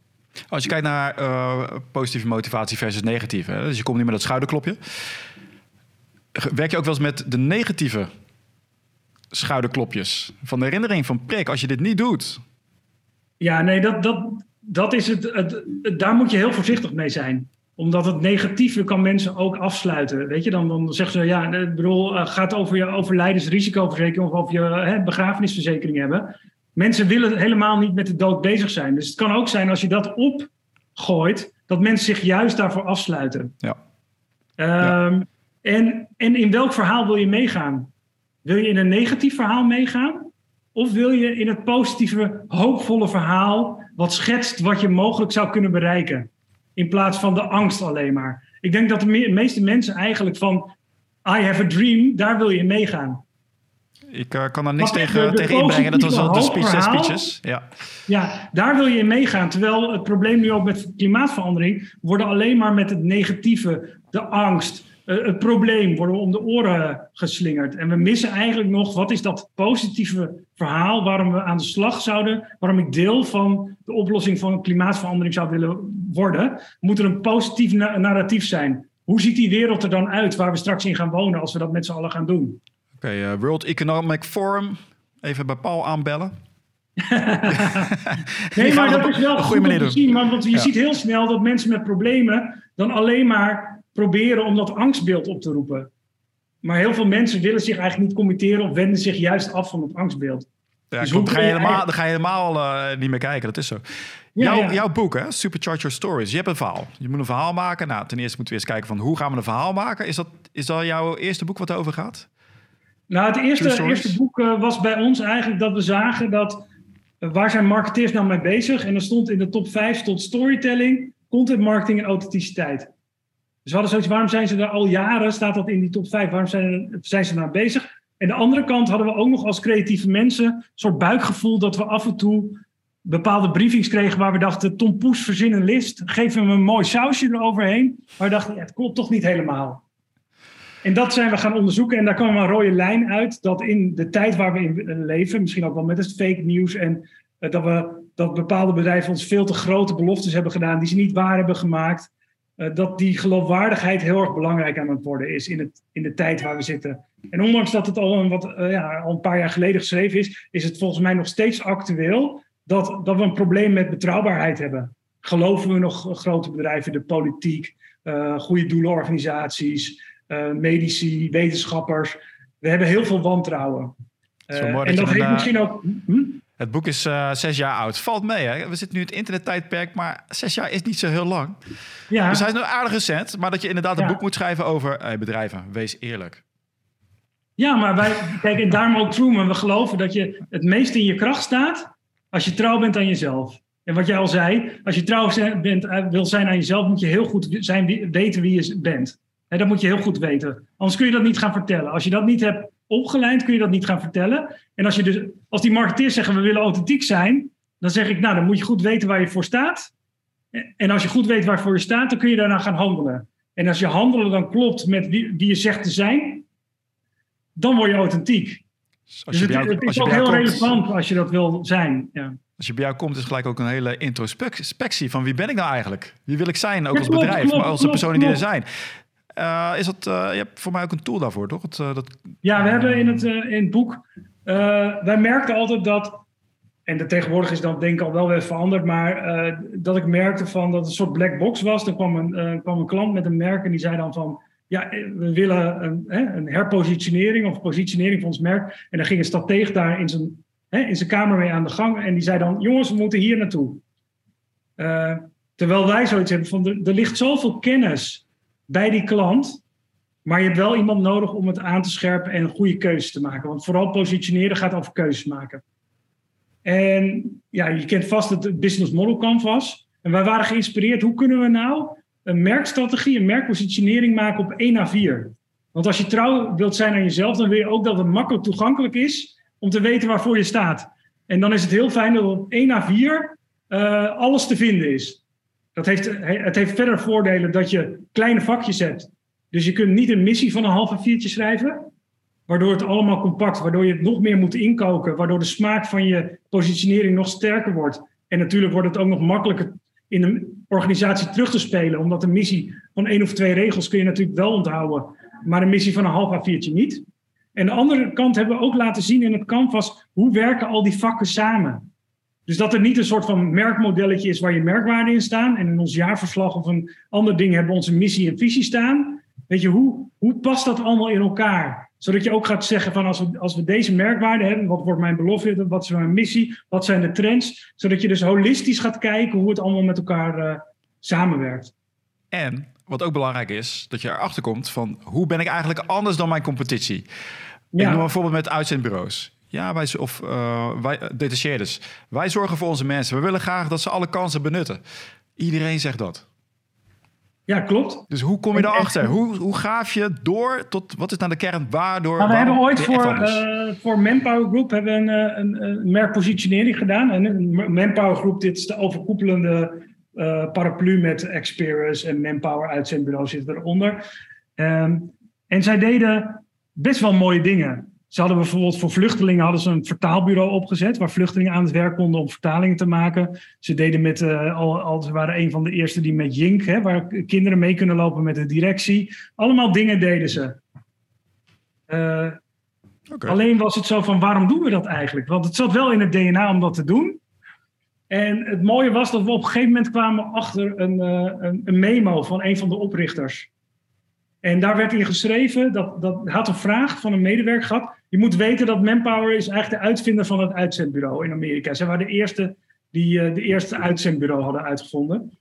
Als je kijkt naar uh, positieve motivatie versus negatieve, dus je komt nu met dat schouderklopje. Werk je ook wel eens met de negatieve schouderklopjes? Van de herinnering van prik, als je dit niet doet, ja, nee, dat, dat, dat is het, het, Daar moet je heel voorzichtig mee zijn. Omdat het negatieve kan mensen ook afsluiten. Weet je, dan, dan zeggen ze, ja, ik bedoel, uh, gaat over je overlijdensrisicoverzekering of over je hè, begrafenisverzekering hebben. Mensen willen helemaal niet met de dood bezig zijn. Dus het kan ook zijn als je dat opgooit, dat mensen zich juist daarvoor afsluiten. Ja. Um, ja. En, en in welk verhaal wil je meegaan? Wil je in een negatief verhaal meegaan? Of wil je in het positieve, hoopvolle verhaal wat schetst wat je mogelijk zou kunnen bereiken? In plaats van de angst alleen maar. Ik denk dat de me meeste mensen eigenlijk van I have a dream, daar wil je meegaan. Ik uh, kan daar niks tegen, de, tegen inbrengen. Dat was al de speech, speeches. Ja. ja, daar wil je in meegaan. Terwijl het probleem nu ook met klimaatverandering worden alleen maar met het negatieve, de angst, het probleem worden we om de oren geslingerd. En we missen eigenlijk nog, wat is dat positieve verhaal waarom we aan de slag zouden, waarom ik deel van de oplossing van klimaatverandering zou willen worden, moet er een positief na narratief zijn. Hoe ziet die wereld er dan uit waar we straks in gaan wonen als we dat met z'n allen gaan doen? Oké, okay, uh, World Economic Forum, even bij Paul aanbellen. [laughs] nee, maar dat is wel goed om te zien, want je ja. ziet heel snel dat mensen met problemen dan alleen maar proberen om dat angstbeeld op te roepen. Maar heel veel mensen willen zich eigenlijk niet committeren of wenden zich juist af van het angstbeeld. Ja, Dus klopt. dan, ga je helemaal, dan ga je helemaal eh, niet meer kijken, dat is zo. Ja, jouw, ja. jouw boek, hè? Supercharge Your Stories. Je hebt een verhaal. Je moet een verhaal maken. Nou, ten eerste moeten we eens kijken van hoe gaan we een verhaal maken. Is dat, is dat jouw eerste boek wat erover gaat? Nou, het eerste, eerste boek eh, was bij ons eigenlijk dat we zagen dat eh, waar zijn marketeers nou mee bezig? En er stond in de top 5 stond storytelling, content marketing en authenticiteit. Dus we hadden zoiets, waarom zijn ze daar al jaren, staat dat in die top 5, waarom zijn, ze nou bezig? En de andere kant hadden we ook nog als creatieve mensen een soort buikgevoel dat we af en toe bepaalde briefings kregen waar we dachten, Tom Poes verzin een list, geef hem een mooi sausje eroverheen. Maar we dachten, het klopt toch niet helemaal. En dat zijn we gaan onderzoeken en daar kwam een rode lijn uit dat in de tijd waar we in leven, misschien ook wel met het fake nieuws en eh, dat, we, dat bepaalde bedrijven ons veel te grote beloftes hebben gedaan die ze niet waar hebben gemaakt, eh, dat die geloofwaardigheid heel erg belangrijk aan het worden is in, het, in de tijd waar we zitten. En ondanks dat het al een, wat, eh, ja, al een paar jaar geleden geschreven is, is het volgens mij nog steeds actueel dat, dat we een probleem met betrouwbaarheid hebben. Geloven we nog grote bedrijven, de politiek, eh, goede doelenorganisaties, medici, wetenschappers. We hebben heel veel wantrouwen. en dat heeft misschien ook. Hm? Het boek is eh, zes jaar oud. Valt mee, hè? We zitten nu in het internettijdperk, maar zes jaar is niet zo heel lang. Ja, Dus hij is nog aardig recent, maar dat je inderdaad een Ja. boek moet schrijven over hey, bedrijven. Wees eerlijk. ja, maar wij, kijk, en daarom ook Truman, we geloven dat je het meest in je kracht staat als je trouw bent aan jezelf. En wat jij al zei, als je trouw zijn- bent, eh, wil zijn aan jezelf, moet je heel goed zijn, weten wie je bent. Hè, dat moet je heel goed weten. Anders kun je dat niet gaan vertellen. Als je dat niet hebt opgeleid, kun je dat niet gaan vertellen. En als, je dus, als die marketeers zeggen, we willen authentiek zijn, dan zeg ik, nou, dan moet je goed weten waar je voor staat. En als je goed weet waarvoor je staat, dan kun je daarna gaan handelen. En als je handelen dan klopt met wie, wie je zegt te zijn, dan word je authentiek. Dus als Dus je het, jou, het is ook heel komt, relevant als je dat wil zijn. Ja. als je bij jou komt, is gelijk ook een hele introspectie van wie ben ik nou eigenlijk? Wie wil ik zijn, ook Ja, als bedrijf, klopt, maar als de klopt, personen die er zijn. Eh, is dat, eh, je hebt voor mij ook een tool daarvoor, toch? Het, eh, dat, Ja, we hebben in het, in het boek. wij merkten altijd dat. En de tegenwoordig is dat denk ik al wel weer veranderd. Maar dat ik merkte van dat het een soort black box was. Er kwam een, kwam een klant met een merk en die zei dan van. Ja, we willen een, hè, een herpositionering of positionering van ons merk. En dan ging een strateeg daar in zijn, hè, in zijn kamer mee aan de gang. En die zei dan: Jongens, we moeten hier naartoe. Terwijl wij zoiets hebben van: er ligt zoveel kennis bij die klant. Maar je hebt wel iemand nodig om het aan te scherpen en goede keuzes te maken. Want vooral positioneren gaat over keuzes maken. En ja, je kent vast het Business Model Canvas. En wij waren geïnspireerd. Hoe kunnen we nou een merkstrategie, een merkpositionering maken op 1 à 4? Want als je trouw wilt zijn aan jezelf, dan wil je ook dat het makkelijk toegankelijk is om te weten waarvoor je staat. En dan is het heel fijn dat op 1 à 4 eh, alles te vinden is. Dat heeft, het heeft verder voordelen dat je kleine vakjes hebt. Dus je kunt niet een missie van een half A4'tje schrijven. Waardoor het allemaal compact, waardoor je het nog meer moet inkoken. Waardoor de smaak van je positionering nog sterker wordt. En natuurlijk wordt het ook nog makkelijker in de organisatie terug te spelen. Omdat een missie van één of twee regels kun je natuurlijk wel onthouden. Maar een missie van een half A4'tje niet. En de andere kant hebben we ook laten zien in het canvas. Hoe werken al die vakken samen? Dus dat er niet een soort van merkmodelletje is waar je merkwaarden in staan. En in ons jaarverslag of een ander ding hebben we onze missie en visie staan. Weet je, hoe, hoe past dat allemaal in elkaar? Zodat je ook gaat zeggen van als we, als we deze merkwaarden hebben, wat wordt mijn belofte, wat is mijn missie, wat zijn de trends? Zodat je dus holistisch gaat kijken hoe het allemaal met elkaar eh, samenwerkt. En wat ook belangrijk is, dat je erachter komt van hoe ben ik eigenlijk anders dan mijn competitie. Ik noem een voorbeeld met uitzendbureaus. Ja, wij, of uh, wij, detacheerders. Wij zorgen voor onze mensen. We willen graag dat ze alle kansen benutten. Iedereen zegt dat. Ja, klopt. Dus hoe kom je daarachter? Hoe, hoe gaaf je door tot, wat is nou de kern, waardoor... Nou, we hebben ooit voor, uh, voor Manpower Group hebben een, een, een merkpositionering gedaan. En Manpower Group, dit is de overkoepelende uh, paraplu met Experience en Manpower uitzendbureau zit eronder. Um, en zij deden best wel mooie dingen. Ze hadden bijvoorbeeld voor vluchtelingen hadden ze een vertaalbureau opgezet, waar vluchtelingen aan het werk konden om vertalingen te maken. Ze deden met, uh, al, al, ze waren een van de eerste die met Jink, hè, waar kinderen mee kunnen lopen met de directie. Allemaal dingen deden ze. Uh, okay. Alleen was het zo van, waarom doen we dat eigenlijk? Want het zat wel in het DNA om dat te doen. En het mooie was dat we op een gegeven moment kwamen achter een, uh, een, een memo van een van de oprichters. En daar werd in geschreven, dat, dat had een vraag van een medewerker gehad. Je moet weten dat Manpower is eigenlijk de uitvinder van het uitzendbureau in Amerika. Ze waren de eerste die uh, de eerste uitzendbureau hadden uitgevonden.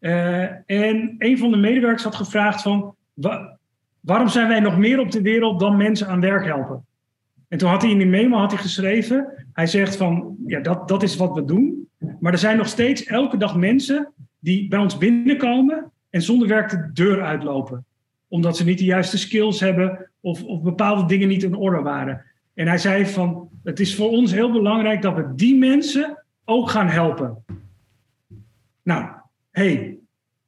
Uh, en een van de medewerkers had gevraagd van... Wa waarom zijn wij nog meer op de wereld dan mensen aan werk helpen? En toen had hij in die memo had hij geschreven... Hij zegt van, ja, dat, dat is wat we doen. Maar er zijn nog steeds elke dag mensen die bij ons binnenkomen... en zonder werk de deur uitlopen omdat ze niet de juiste skills hebben of, of bepaalde dingen niet in orde waren. En hij zei van, het is voor ons heel belangrijk dat we die mensen ook gaan helpen. Nou, hey,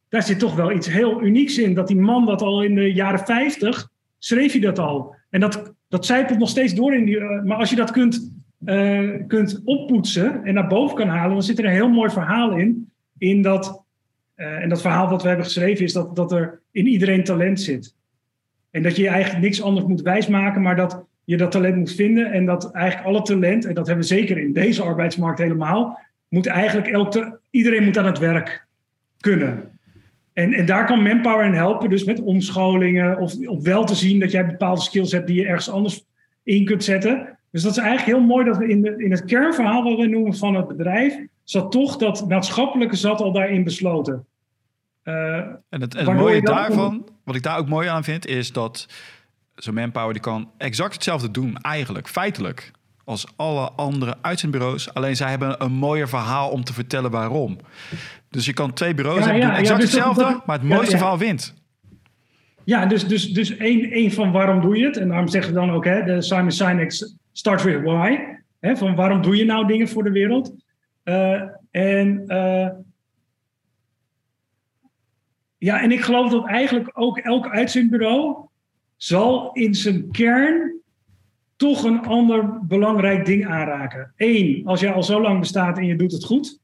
daar zit toch wel iets heel unieks in. Dat die man dat al in de jaren 50 schreef hij dat al. En dat, dat zijpelt nog steeds door in die. Uh, maar als je dat kunt, uh, kunt oppoetsen en naar boven kan halen, dan zit er een heel mooi verhaal in. In dat uh, en dat verhaal wat we hebben geschreven is dat, dat er in iedereen talent zit. En dat je eigenlijk niks anders moet wijsmaken, maar dat je dat talent moet vinden. En dat eigenlijk alle talent, en dat hebben we zeker in deze arbeidsmarkt helemaal, moet eigenlijk iedereen moet aan het werk kunnen. En, en daar kan Manpower in helpen, dus met omscholingen of op wel te zien dat jij bepaalde skills hebt die je ergens anders in kunt zetten. Dus dat is eigenlijk heel mooi dat we in, de, in het kernverhaal wat we noemen van het bedrijf, zat toch dat maatschappelijke zat al daarin besloten. Uh, en het, en het mooie daarvan, wat ik daar ook mooi aan vind, is dat zo'n manpower die kan exact hetzelfde doen, eigenlijk, feitelijk, als alle andere uitzendbureaus. Alleen zij hebben een mooier verhaal om te vertellen waarom. Dus je kan twee bureaus ja, hebben, ja, exact ja, dus hetzelfde, dat, maar het mooiste verhaal wint. Ja, dus, dus, dus één, één van waarom doe je het? En daarom zeggen we dan ook, hè, de Simon Sinek starts with why. Hè, van waarom doe je nou dingen voor de wereld? Uh, en uh, ja, en ik geloof dat eigenlijk ook elk uitzendbureau zal in zijn kern toch een ander belangrijk ding aanraken. Eén, als je al zo lang bestaat en je doet het goed,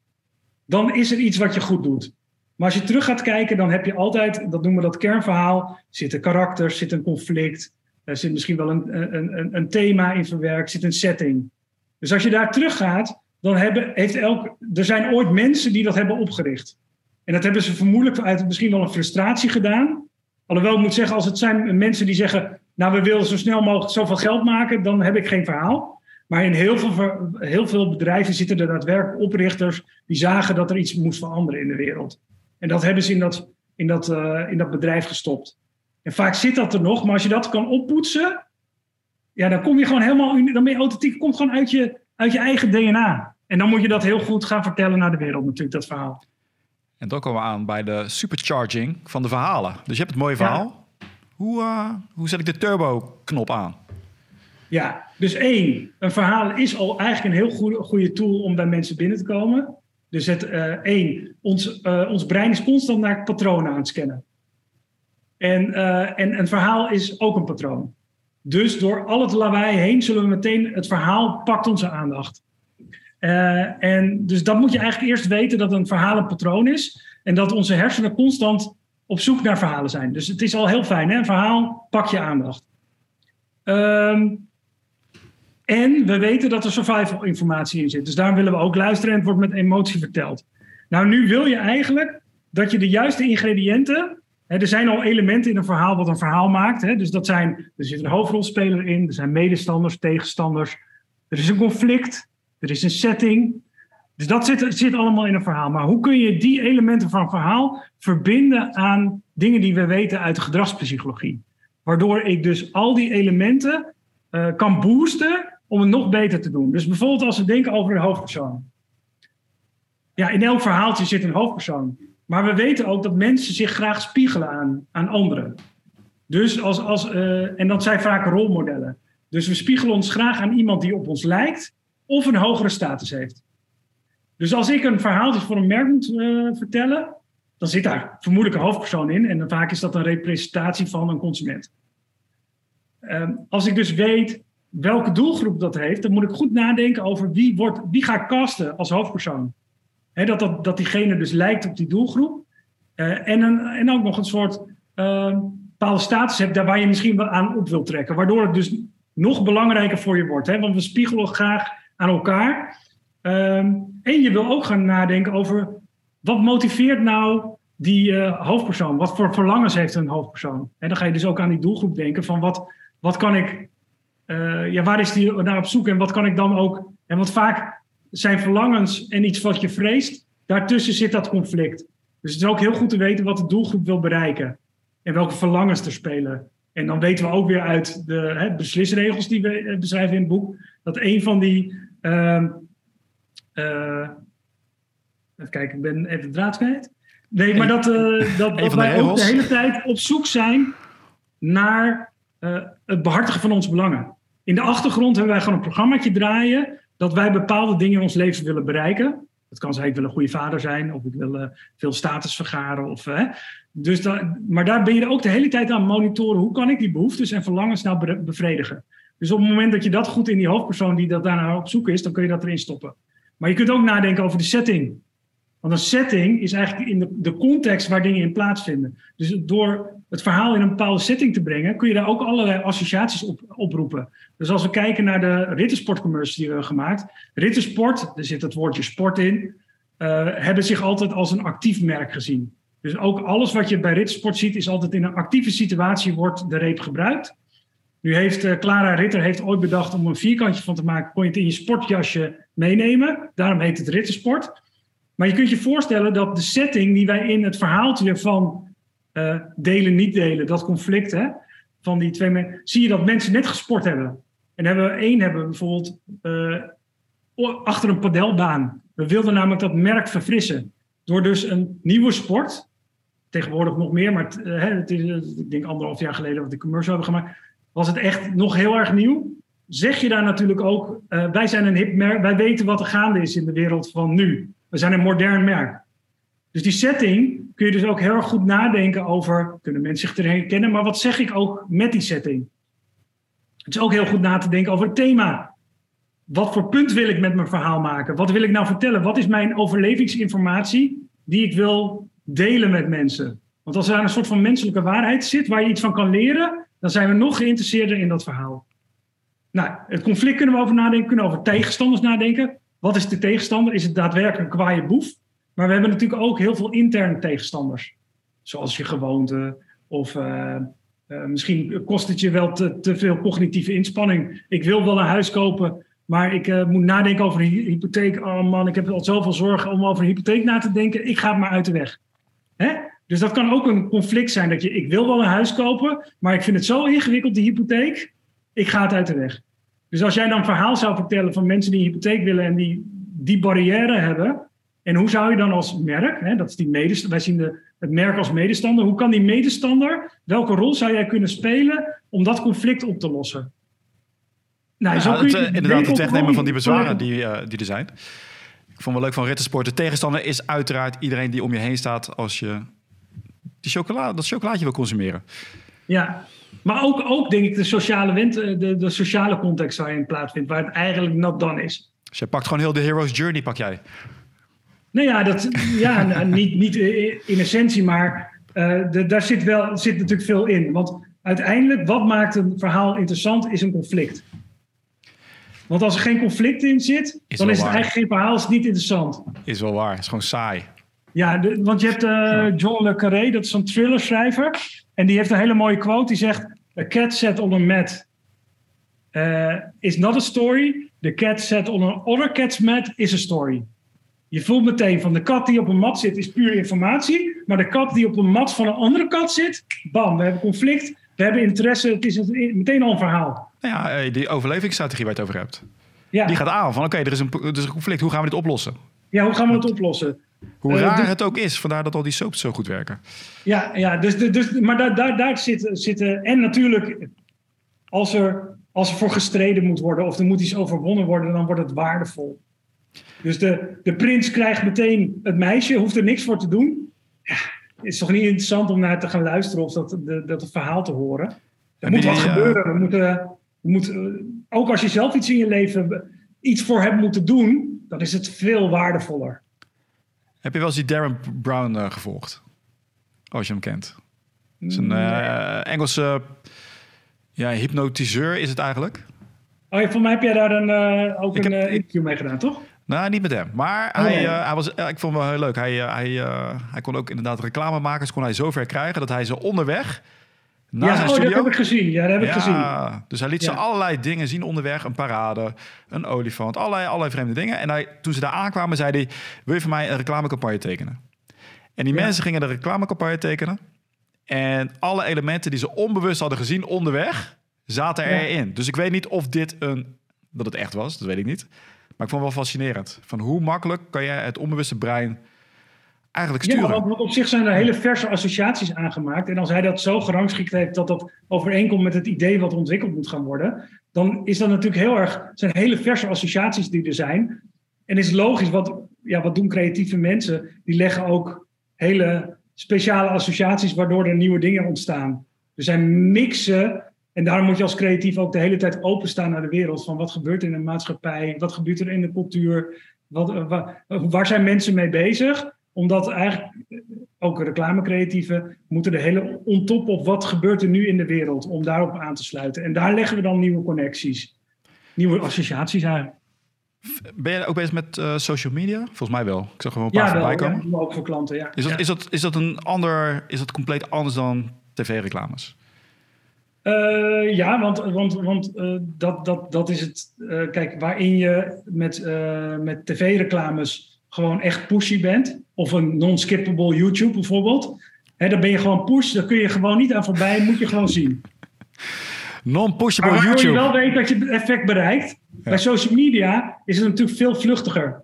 dan is er iets wat je goed doet. Maar als je terug gaat kijken, dan heb je altijd, dat noemen we dat kernverhaal, zitten karakters, zit een conflict, er zit misschien wel een, een, een, een thema in verwerkt, zit een setting. Dus als je daar terug gaat, dan hebben, heeft elk, er zijn ooit mensen die dat hebben opgericht. En dat hebben ze vermoedelijk uit misschien wel een frustratie gedaan. Alhoewel ik moet zeggen, als het zijn mensen die zeggen, nou we willen zo snel mogelijk zoveel geld maken, dan heb ik geen verhaal. Maar in heel veel, heel veel bedrijven zitten er daadwerkelijk oprichters die zagen dat er iets moest veranderen in de wereld. En dat hebben ze in dat, in dat, uh, in dat bedrijf gestopt. En vaak zit dat er nog, maar als je dat kan oppoetsen, ja, dan kom je gewoon helemaal, dan ben je authentiek, komt gewoon uit je, uit je eigen DNA. En dan moet je dat heel goed gaan vertellen naar de wereld natuurlijk, dat verhaal. En dan komen we aan bij de supercharging van de verhalen. Dus je hebt het mooie verhaal. Hoe, uh, hoe zet ik de turbo-knop aan? Ja, dus één, een verhaal is al eigenlijk een heel goede, goede tool om bij mensen binnen te komen. Dus het, uh, één, ons, uh, ons brein is constant naar patronen aan het scannen. En, en een verhaal is ook een patroon. Dus door al het lawaai heen zullen we meteen, het verhaal pakt onze aandacht. Uh, en dus dat moet je eigenlijk eerst weten dat een verhaal een patroon is. En dat onze hersenen constant op zoek naar verhalen zijn. Dus het is al heel fijn, hè? Een verhaal, pak je aandacht. Um, en we weten dat er survival informatie in zit. Dus daar willen we ook luisteren en het wordt met emotie verteld. Nou, nu wil je eigenlijk dat je de juiste ingrediënten. Hè, er zijn al elementen in een verhaal wat een verhaal maakt. Hè, dus dat zijn, er zit een hoofdrolspeler in, er zijn medestanders, tegenstanders. Er is een conflict, er is een setting. Dus dat zit, zit allemaal in een verhaal. Maar hoe kun je die elementen van verhaal verbinden aan dingen die we weten uit de gedragspsychologie? Waardoor ik dus al die elementen uh, kan boosten om het nog beter te doen. Dus bijvoorbeeld als we denken over een hoofdpersoon. Ja, in elk verhaaltje zit een hoofdpersoon. Maar we weten ook dat mensen zich graag spiegelen aan, aan anderen. Dus als, als, uh, en dat zijn vaak rolmodellen. Dus we spiegelen ons graag aan iemand die op ons lijkt of een hogere status heeft. Dus als ik een verhaaltje voor een merk moet uh, vertellen, dan zit daar vermoedelijk een hoofdpersoon in. En dan vaak is dat een representatie van een consument. Um, als ik dus weet welke doelgroep dat heeft, dan moet ik goed nadenken over wie, wordt, wie ga ik casten als hoofdpersoon. He, dat, dat, dat diegene dus lijkt op die doelgroep. Uh, en, een, en ook nog een soort uh, bepaalde status hebt daar waar je misschien wel aan op wilt trekken. Waardoor het dus nog belangrijker voor je wordt. Want we spiegelen graag aan elkaar. Um, en je wil ook gaan nadenken over wat motiveert nou die eh, hoofdpersoon, wat voor verlangens heeft een hoofdpersoon? En dan ga je dus ook aan die doelgroep denken van wat, wat kan ik, eh, ja, waar is die naar op zoek en wat kan ik dan ook, en wat vaak zijn verlangens en iets wat je vreest, daartussen zit dat conflict. Dus het is ook heel goed te weten wat de doelgroep wil bereiken en welke verlangens er spelen. En dan weten we ook weer uit de hè, beslisregels die we eh, beschrijven in het boek, dat een van die. Uh, uh, even kijken, ik ben even de draad kwijt. Nee, maar dat, uh, dat, dat wij ook de hele tijd op zoek zijn naar het behartigen van onze belangen. In de achtergrond hebben wij gewoon een programmaatje draaien dat wij bepaalde dingen in ons leven willen bereiken. Het kan zijn, ik wil een goede vader zijn, of ik wil uh, veel status vergaren. Of, uh, dus da maar daar ben je ook de hele tijd aan monitoren. Hoe kan ik die behoeftes en verlangens nou bevredigen? Dus op het moment dat je dat goed in die hoofdpersoon die dat daarna op zoek is, dan kun je dat erin stoppen. Maar je kunt ook nadenken over de setting. Want een setting is eigenlijk in de, de context waar dingen in plaatsvinden. Dus door het verhaal in een bepaalde setting te brengen, kun je daar ook allerlei associaties op oproepen. Dus als we kijken naar de rittersportcommercials die we hebben gemaakt. Rittersport, er zit het woordje sport in, uh, hebben zich altijd als een actief merk gezien. Dus ook alles wat je bij rittersport ziet, is altijd in een actieve situatie wordt de reep gebruikt. Nu heeft uh, Clara Ritter heeft ooit bedacht om een vierkantje van te maken, kon je het in je sportjasje meenemen. Daarom heet het rittersport. Maar je kunt je voorstellen dat de setting die wij in het verhaaltje van uh, delen, niet delen, dat conflict hè, van die twee mensen, zie je dat mensen net gesport hebben. En hebben we één hebben bijvoorbeeld uh, achter een padelbaan. We wilden namelijk dat merk verfrissen. Door dus een nieuwe sport, tegenwoordig nog meer, maar uh, het is, ik denk anderhalf jaar geleden dat we de commercial hebben gemaakt, was het echt nog heel erg nieuw. Zeg je daar natuurlijk ook, wij zijn een hip merk, wij weten wat er gaande is in de wereld van nu. We zijn een modern merk. Dus die setting kun je dus ook heel erg goed nadenken over, kunnen mensen zich erin herkennen, maar wat zeg ik ook met die setting? Het is ook heel goed na te denken over het thema. Wat voor punt wil ik met mijn verhaal maken? Wat wil ik nou vertellen? Wat is mijn overlevingsinformatie die ik wil delen met mensen? Want als er een soort van menselijke waarheid zit waar je iets van kan leren, dan zijn we nog geïnteresseerder in dat verhaal. Nou, het conflict kunnen we over nadenken, kunnen we over tegenstanders nadenken. Wat is de tegenstander? Is het daadwerkelijk een kwaaie boef? Maar we hebben natuurlijk ook heel veel interne tegenstanders. Zoals je gewoonte of uh, uh, misschien kost het je wel te, te, veel cognitieve inspanning. Ik wil wel een huis kopen, maar ik uh, moet nadenken over een hypotheek. Oh man, ik heb al zoveel zorgen om over een hypotheek na te denken. Ik ga het maar uit de weg. Hè? Dus dat kan ook een conflict zijn. Dat je, ik wil wel een huis kopen, maar ik vind het zo ingewikkeld, die hypotheek. Ik ga het uit de weg. Dus als jij dan een verhaal zou vertellen van mensen die een hypotheek willen en die die barrière hebben. En hoe zou je dan als merk, hè, dat is die medestander, wij zien de, het merk als medestander, hoe kan die medestander, welke rol zou jij kunnen spelen om dat conflict op te lossen? Nou, ja, zo kun je het, inderdaad, het wegnemen van die bezwaren die, uh, die er zijn. Ik vond wel leuk van Rittersport. De tegenstander is uiteraard iedereen die om je heen staat als je die chocola, dat chocolaatje wil consumeren. Ja, maar ook, ook denk ik de sociale, wend, de, de sociale context waarin plaatsvindt, waar het eigenlijk not done is. Dus je pakt gewoon heel de hero's journey, pak jij? Nou ja, dat, ja nou, niet, niet in essentie, maar uh, de, daar zit, wel, zit natuurlijk veel in. Want uiteindelijk, wat maakt een verhaal interessant, is een conflict. Want als er geen conflict in zit, is dan is het waar. eigenlijk geen verhaal, is het niet interessant. Is wel waar, is gewoon saai. Ja, de, want je hebt uh, John Le Carré, dat is een thrillerschrijver. En die heeft een hele mooie quote, die zegt... A cat sat on a mat uh, is not a story. The cat sat on an other cat's mat is a story. Je voelt meteen van de kat die op een mat zit is puur informatie. Maar de kat die op een mat van een andere kat zit, bam, we hebben conflict. We hebben interesse, het is meteen al een verhaal. Nou ja, die overlevingsstrategie waar je het over hebt. Ja. Die gaat aan van oké, okay, er, is een, er is een conflict, hoe gaan we dit oplossen? Ja, hoe gaan we het oplossen? Hoe raar uh, dus, het ook is, vandaar dat al die soaps zo goed werken. Ja, ja dus, dus, maar daar, daar, daar zitten, zitten... En natuurlijk, als er, als er voor gestreden moet worden... of er moet iets overwonnen worden, dan wordt het waardevol. Dus de, de prins krijgt meteen het meisje, hoeft er niks voor te doen. Ja, het is toch niet interessant om naar te gaan luisteren of dat, de, dat het verhaal te horen. Er moet wat gebeuren. We moeten, we moeten, ook als je zelf iets in je leven iets voor hebt moeten doen, dan is het veel waardevoller. Heb je wel eens die Darren Brown uh, gevolgd? Als je hem kent. Het is een uh, Engelse ja, hypnotiseur is het eigenlijk. Oh ja, voor mij heb jij daar een, uh, ook ik een heb, interview mee gedaan, toch? Nou, niet met hem. Maar Oh, hij, nee. eh, hij was, eh, ik vond hem wel heel leuk. Hij, eh, hij, hij kon ook inderdaad reclamemakers kon hij zover krijgen dat hij ze onderweg naar ja, zijn oh, dat heb ik gezien. Ja, dat heb ik gezien. Dus hij liet ze allerlei dingen zien onderweg. Een parade, een olifant, allerlei, allerlei vreemde dingen. En hij, toen ze daar aankwamen, zei hij... wil je voor mij een reclamecampagne tekenen? En die mensen gingen de reclamecampagne tekenen. En alle elementen die ze onbewust hadden gezien onderweg... zaten erin. Dus ik weet niet of dit een... dat het echt was, dat weet ik niet. Maar ik vond het wel fascinerend. Van hoe makkelijk kan jij het onbewuste brein eigenlijk sturen? want op zich zijn er hele verse associaties aangemaakt. En als hij dat zo gerangschikt heeft dat dat overeenkomt met het idee wat ontwikkeld moet gaan worden, dan is dat natuurlijk heel erg, zijn hele verse associaties die er zijn. En is logisch, wat, ja, wat doen creatieve mensen? Die leggen ook hele speciale associaties waardoor er nieuwe dingen ontstaan. Er zijn mixen. En daarom moet je als creatief ook de hele tijd openstaan naar de wereld. Van wat gebeurt er in de maatschappij? Wat gebeurt er in de cultuur? Wat, eh, wa- waar zijn mensen mee bezig? Omdat eigenlijk eh, ook reclamecreatieven moeten de hele on top op wat gebeurt er nu in de wereld om daarop aan te sluiten. En daar leggen we dan nieuwe connecties, nieuwe associaties aan. Ben je ook bezig met eh, social media? Volgens mij wel. Ik zag wel een paar Ja, voorbij ja, komen. maar ook voor klanten. Ja. Is dat, Ja. is, dat, is dat een ander, is dat compleet anders dan tv-reclames? Eh, ja, want, want, want eh, dat, dat, dat is het. eh, kijk, waarin je met, met tv-reclames gewoon echt pushy bent, of een non-skippable YouTube bijvoorbeeld, hè, dan ben je gewoon push, daar kun je gewoon niet aan voorbij, moet je gewoon zien. Non-pushable Maar waardoor je YouTube. wel weet dat je het effect bereikt. Bij social media is het natuurlijk veel vluchtiger.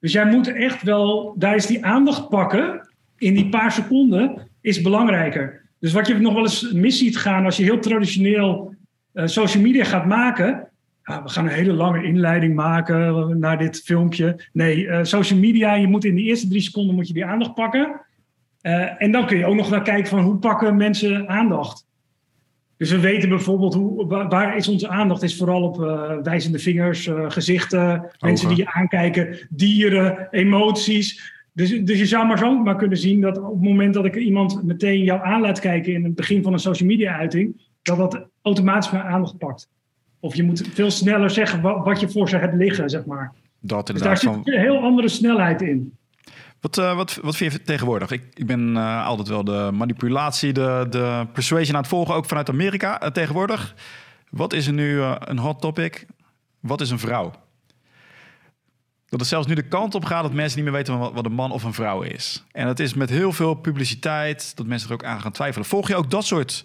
Dus jij moet echt wel, daar is die aandacht pakken in die paar seconden, is belangrijker. Dus wat je nog wel eens mis ziet gaan als je heel traditioneel eh, social media gaat maken. Ja, we gaan een hele lange inleiding maken naar dit filmpje. Nee, eh, social media, je moet in de eerste drie seconden moet je die aandacht pakken. Eh, en dan kun je ook nog naar kijken van hoe pakken mensen aandacht. Dus we weten bijvoorbeeld hoe, wa- waar is onze aandacht? Is vooral op wijzende vingers, gezichten, mensen die je aankijken, dieren, emoties. Dus, dus je zou maar zo maar kunnen zien dat op het moment dat ik iemand meteen jou aan laat kijken in het begin van een social media uiting, dat dat automatisch mijn aandacht pakt. Of je moet veel sneller zeggen wat, wat je voor ze hebt liggen, zeg maar. Dat Dus daar inderdaad. zit Van, een heel andere snelheid in. wat, eh, wat, wat vind je tegenwoordig? Ik, ik ben eh, altijd wel de manipulatie, de, de persuasion aan het volgen, ook vanuit Amerika eh, tegenwoordig. Wat is er nu een hot topic? Wat is een vrouw? Dat het zelfs nu de kant op gaat dat mensen niet meer weten wat, een man of een vrouw is. En dat is met heel veel publiciteit, dat mensen er ook aan gaan twijfelen. Volg je ook dat soort,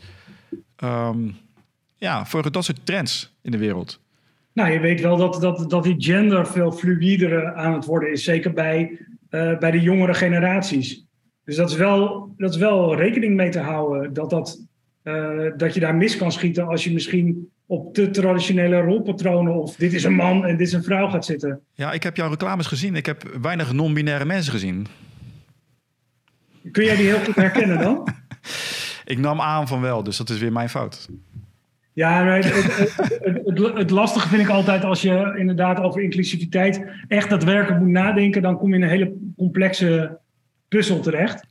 ehm, ja, volg je dat soort trends in de wereld? Nou, je weet wel dat, dat, dat die gender veel fluidere aan het worden is. Zeker bij, eh, bij de jongere generaties. Dus dat is, wel, dat is wel rekening mee te houden. Dat, dat, eh, dat je daar mis kan schieten als je misschien op te traditionele rolpatronen... of dit is een man en dit is een vrouw gaat zitten. Ja, ik heb jouw reclames gezien. Ik heb weinig non-binaire mensen gezien. Kun jij die heel goed herkennen dan? [laughs] Ik nam aan van wel, dus dat is weer mijn fout. Ja, maar het, het, het, het, het- het lastige vind ik altijd als je inderdaad over inclusiviteit echt daadwerkelijk moet nadenken, dan kom je in een hele complexe puzzel terecht.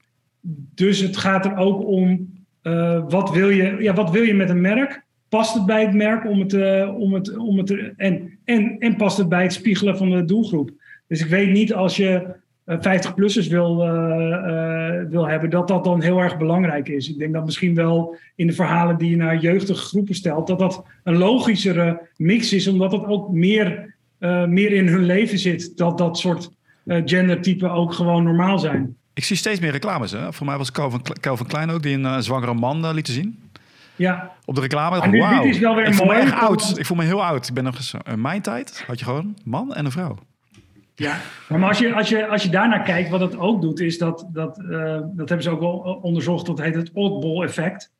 Dus het gaat er ook om eh, wat, wil je, ja, wat wil je met een merk? Past het bij het merk om het, eh, om het, om het, en, en, en past het bij het spiegelen van de doelgroep? Dus ik weet niet als je 50-plussers wil, eh, eh, wil hebben, dat dat dan heel erg belangrijk is. Ik denk dat misschien wel in de verhalen die je naar jeugdige groepen stelt, dat dat een logischere mix is, omdat het ook meer, eh, meer in hun leven zit. Dat dat soort eh, gendertypen ook gewoon normaal zijn. Ik zie steeds meer reclames. Hè? Voor mij was Calvin, Klein ook, die een eh, zwangere man eh, liet zien. Ja, Op de reclame. Dit- Wauw. dit is wel weer ik voel me echt oud. Ik voel me heel oud. Ik ben nog eens... In mijn tijd had je gewoon man en een vrouw. ja. maar als je, als, je, als je daarnaar kijkt, wat het ook doet, is dat, dat, eh, dat hebben ze ook wel onderzocht, dat heet het oddball effect.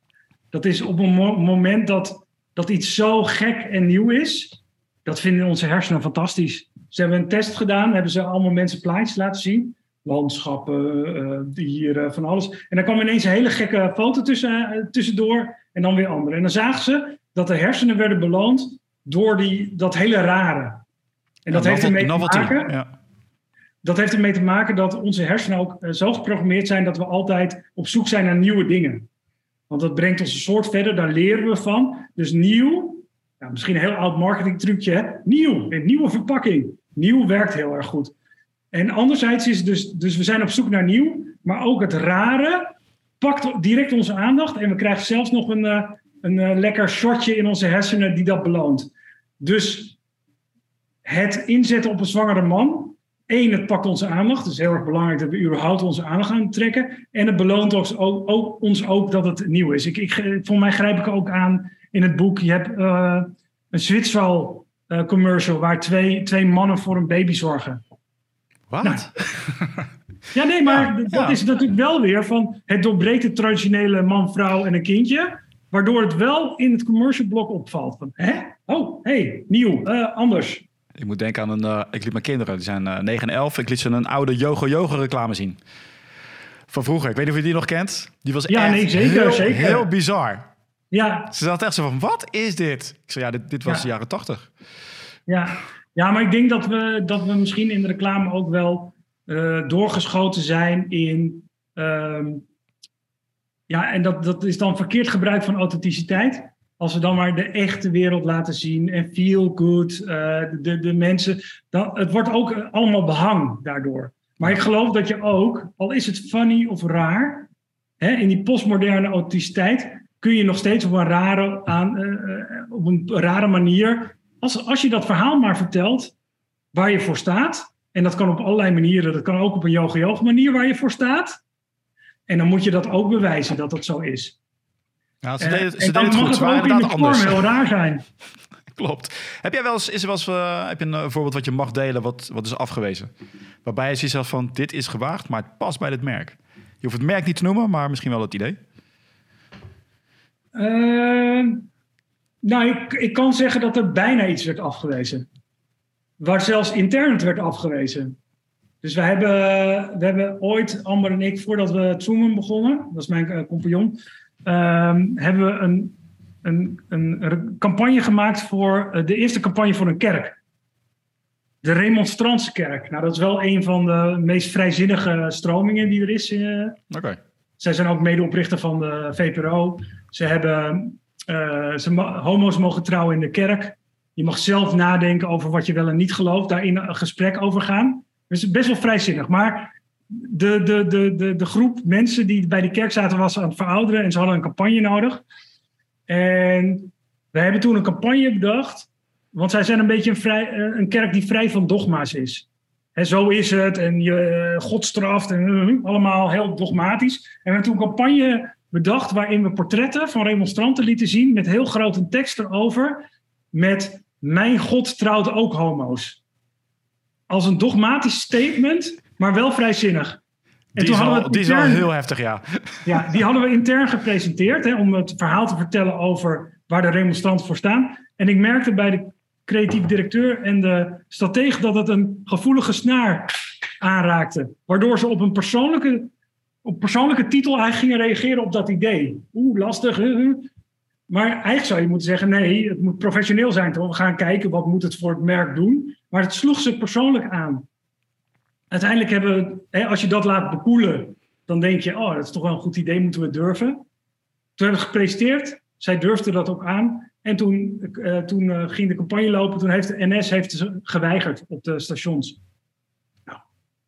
Dat is op een mo- moment dat, dat iets zo gek en nieuw is, dat vinden onze hersenen fantastisch. Ze hebben een test gedaan, hebben ze allemaal mensen plaatjes laten zien. Landschappen, eh, dieren, van alles. En dan kwam ineens een hele gekke foto tussen, eh, tussendoor en dan weer andere. En dan zagen ze dat de hersenen werden beloond door die, dat hele rare. En dat Ja, heeft ermee te maken Ja. dat heeft ermee te maken dat onze hersenen ook eh, zo geprogrammeerd zijn dat we altijd op zoek zijn naar nieuwe dingen. Want dat brengt onze soort verder, daar leren we van. Dus nieuw, ja, misschien een heel oud marketingtrucje, hè? nieuw, een nieuwe verpakking. Nieuw werkt heel erg goed. En anderzijds is dus, dus we zijn op zoek naar nieuw, maar ook het rare pakt direct onze aandacht en we krijgen zelfs nog een, uh, een uh, lekker shotje in onze hersenen die dat beloont. Dus het inzetten op een zwangere man, één, het pakt onze aandacht. Is heel erg belangrijk dat we überhaupt onze aandacht gaan trekken. En het beloont ons ook, ook, ons ook dat het nieuw is. Ik, ik, voor mij grijp ik ook aan in het boek. Je hebt uh, een Zwitserl commercial waar twee, twee mannen voor een baby zorgen. Wat? Nou, [laughs] ja, nee, maar Ja, dat ja. is natuurlijk wel weer van het doorbreekt het traditionele man, vrouw en een kindje. Waardoor het wel in het commercial blok opvalt. Van, hè? Oh, hey, nieuw, eh, anders. Ik moet denken aan een... eh, ik liet mijn kinderen, die zijn eh 9 en 11. Ik liet ze een oude Yogo Yoga reclame zien. Van vroeger. Ik weet niet of je die nog kent. Die was Ja, echt nee, zeker, heel, zeker. heel bizar. Ja, Ze zat echt zo van, wat is dit? Ik zei, ja, dit, dit was Ja. de jaren 80. ja. Ja, maar ik denk dat we, dat we misschien in de reclame ook wel eh, doorgeschoten zijn in. ehm, ja, en dat, dat is dan verkeerd gebruik van authenticiteit. Als we dan maar de echte wereld laten zien en feel good, eh, de, de mensen. Dan, het wordt ook allemaal behang daardoor. Maar ik geloof dat je ook, al is het funny of raar, hè, in die postmoderne authenticiteit kun je nog steeds op een rare, aan, eh, eh, op een rare manier. Als, als je dat verhaal maar vertelt waar je voor staat. En dat kan op allerlei manieren. Dat kan ook op een yoga-yoga manier waar je voor staat. En dan moet je dat ook bewijzen dat dat zo is. Ja, ze Eh, deden, ze deden het mag goed. Waren ook in de anders. heel raar zijn. [laughs] Klopt. Heb jij wel eens, is er wel eens, eh, heb je een eh, voorbeeld wat je mag delen, wat, wat is afgewezen? Waarbij je ziet zelf van, dit is gewaagd, maar het past bij dit merk. Je hoeft het merk niet te noemen, maar misschien wel het idee. Ehm, nou, ik, ik kan zeggen dat er bijna iets werd afgewezen. Waar zelfs intern het werd afgewezen. Dus we hebben, we hebben ooit, Amber en ik, voordat we Zoomen begonnen, dat is mijn eh, compagnon, ehm, hebben we een, een, een, campagne gemaakt voor eh, de eerste campagne voor een kerk. De Remonstrantse kerk. Nou, dat is wel een van de meest vrijzinnige stromingen die er is eh, Oké. zij zijn ook medeoprichter van de VPRO. Ze hebben, eh, ze mo- homo's mogen trouwen in de kerk. Je mag zelf nadenken over wat je wel en niet gelooft. Daarin een gesprek over gaan. Dus best wel vrijzinnig. Maar de, de, de, de, de groep mensen die bij die kerk zaten was aan het verouderen. En ze hadden een campagne nodig. En we hebben toen een campagne bedacht. Want zij zijn een beetje een, vrij, eh, een kerk die vrij van dogma's is. Hè, zo is het en je eh, God straft en allemaal heel dogmatisch. En we hebben toen een campagne bedacht waarin we portretten van remonstranten lieten zien met heel grote tekst erover met mijn God trouwt ook homo's. Als een dogmatisch statement, maar wel vrijzinnig. En Die, is wel, het die is wel intern- heel heftig, ja. [laughs] ja, die hadden we intern gepresenteerd hè, om het verhaal te vertellen over waar de remonstranten voor staan. En ik merkte bij de creatief directeur en de stratege dat het een gevoelige snaar aanraakte. Waardoor ze op een persoonlijke, op persoonlijke titel eigenlijk gingen reageren op dat idee. Oeh, lastig. Maar eigenlijk zou je moeten zeggen, nee, het moet professioneel zijn. We gaan kijken, wat moet het voor het merk doen? Maar het sloeg ze persoonlijk aan. Uiteindelijk hebben we, als je dat laat bekoelen, dan denk je, oh, dat is toch wel een goed idee, moeten we durven. Toen hebben we gepresenteerd, zij durfde dat ook aan. En toen, eh, toen eh, ging de campagne lopen, toen heeft de NS heeft geweigerd op de stations.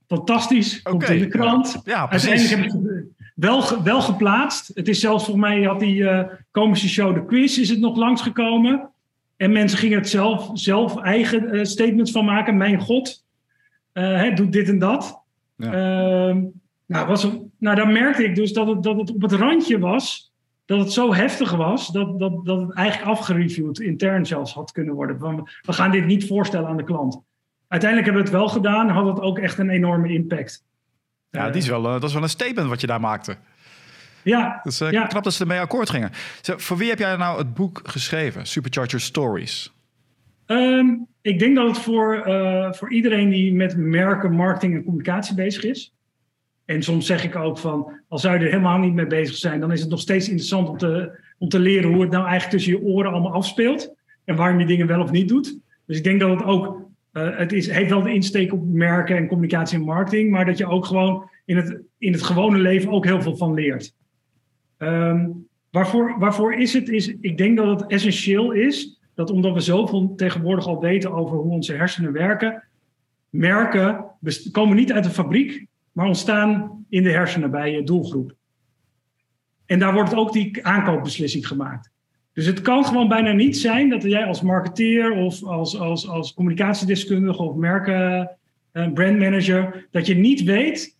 Fantastisch, komt in de krant. Ja, precies. Uiteindelijk heb ik het wel, wel geplaatst. Het is zelfs voor mij, had die eh komische show De Quiz, is het nog langsgekomen. En mensen gingen het zelf, zelf eigen eh, statements van maken. Mijn god, eh, hè, doet dit en dat. Ja. Ehm, nou, was een, nou, dan merkte ik dus dat het, dat het op het randje was. Dat het zo heftig was dat, dat, dat het eigenlijk afgereviewd, intern zelfs had kunnen worden. We gaan dit niet voorstellen aan de klant. Uiteindelijk hebben we het wel gedaan, had het ook echt een enorme impact. Ja, die is wel, eh, dat is wel een statement wat je daar maakte. Ja, Dus eh, Ja. knap dat ze ermee akkoord gingen. Voor wie heb jij nou het boek geschreven? Supercharger Stories. Ehm, ik denk dat het voor, eh, voor iedereen die met merken, marketing en communicatie bezig is. En soms zeg ik ook van, als zou je er helemaal niet mee bezig zijn, dan is het nog steeds interessant om te, om te leren hoe het nou eigenlijk tussen je oren allemaal afspeelt. En waarom je dingen wel of niet doet. Dus ik denk dat het ook, eh, het is, heeft wel de insteek op merken en communicatie en marketing, maar dat je ook gewoon in het, in het gewone leven ook heel veel van leert. Ehm, waarvoor, waarvoor is het? Is, ik denk dat het essentieel is dat omdat we zoveel tegenwoordig al weten over hoe onze hersenen werken, merken komen niet uit de fabriek, maar ontstaan in de hersenen bij je doelgroep. En daar wordt ook die aankoopbeslissing gemaakt. Dus het kan gewoon bijna niet zijn dat jij als marketeer of als, als, als communicatiedeskundige of merken eh, brandmanager, dat je niet weet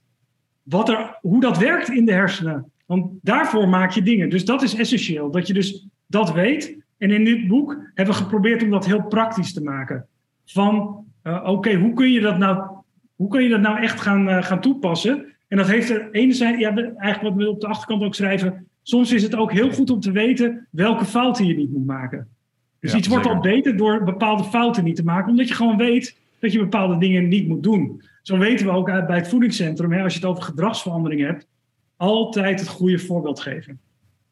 wat er, hoe dat werkt in de hersenen. Want daarvoor maak je dingen. Dus dat is essentieel, dat je dus dat weet. En in dit boek hebben we geprobeerd om dat heel praktisch te maken. Van, uh, oké, hoe kun je dat nou, hoe kun je dat nou echt gaan, uh, gaan toepassen? En dat heeft er enerzijds, ja, eigenlijk wat we op de achterkant ook schrijven, soms is het ook heel goed om te weten welke fouten je niet moet maken. Dus ja, iets wordt al beter door bepaalde fouten niet te maken, omdat je gewoon weet dat je bepaalde dingen niet moet doen. Zo weten we ook uit bij het voedingscentrum, hè, als je het over gedragsverandering hebt, altijd het goede voorbeeld geven.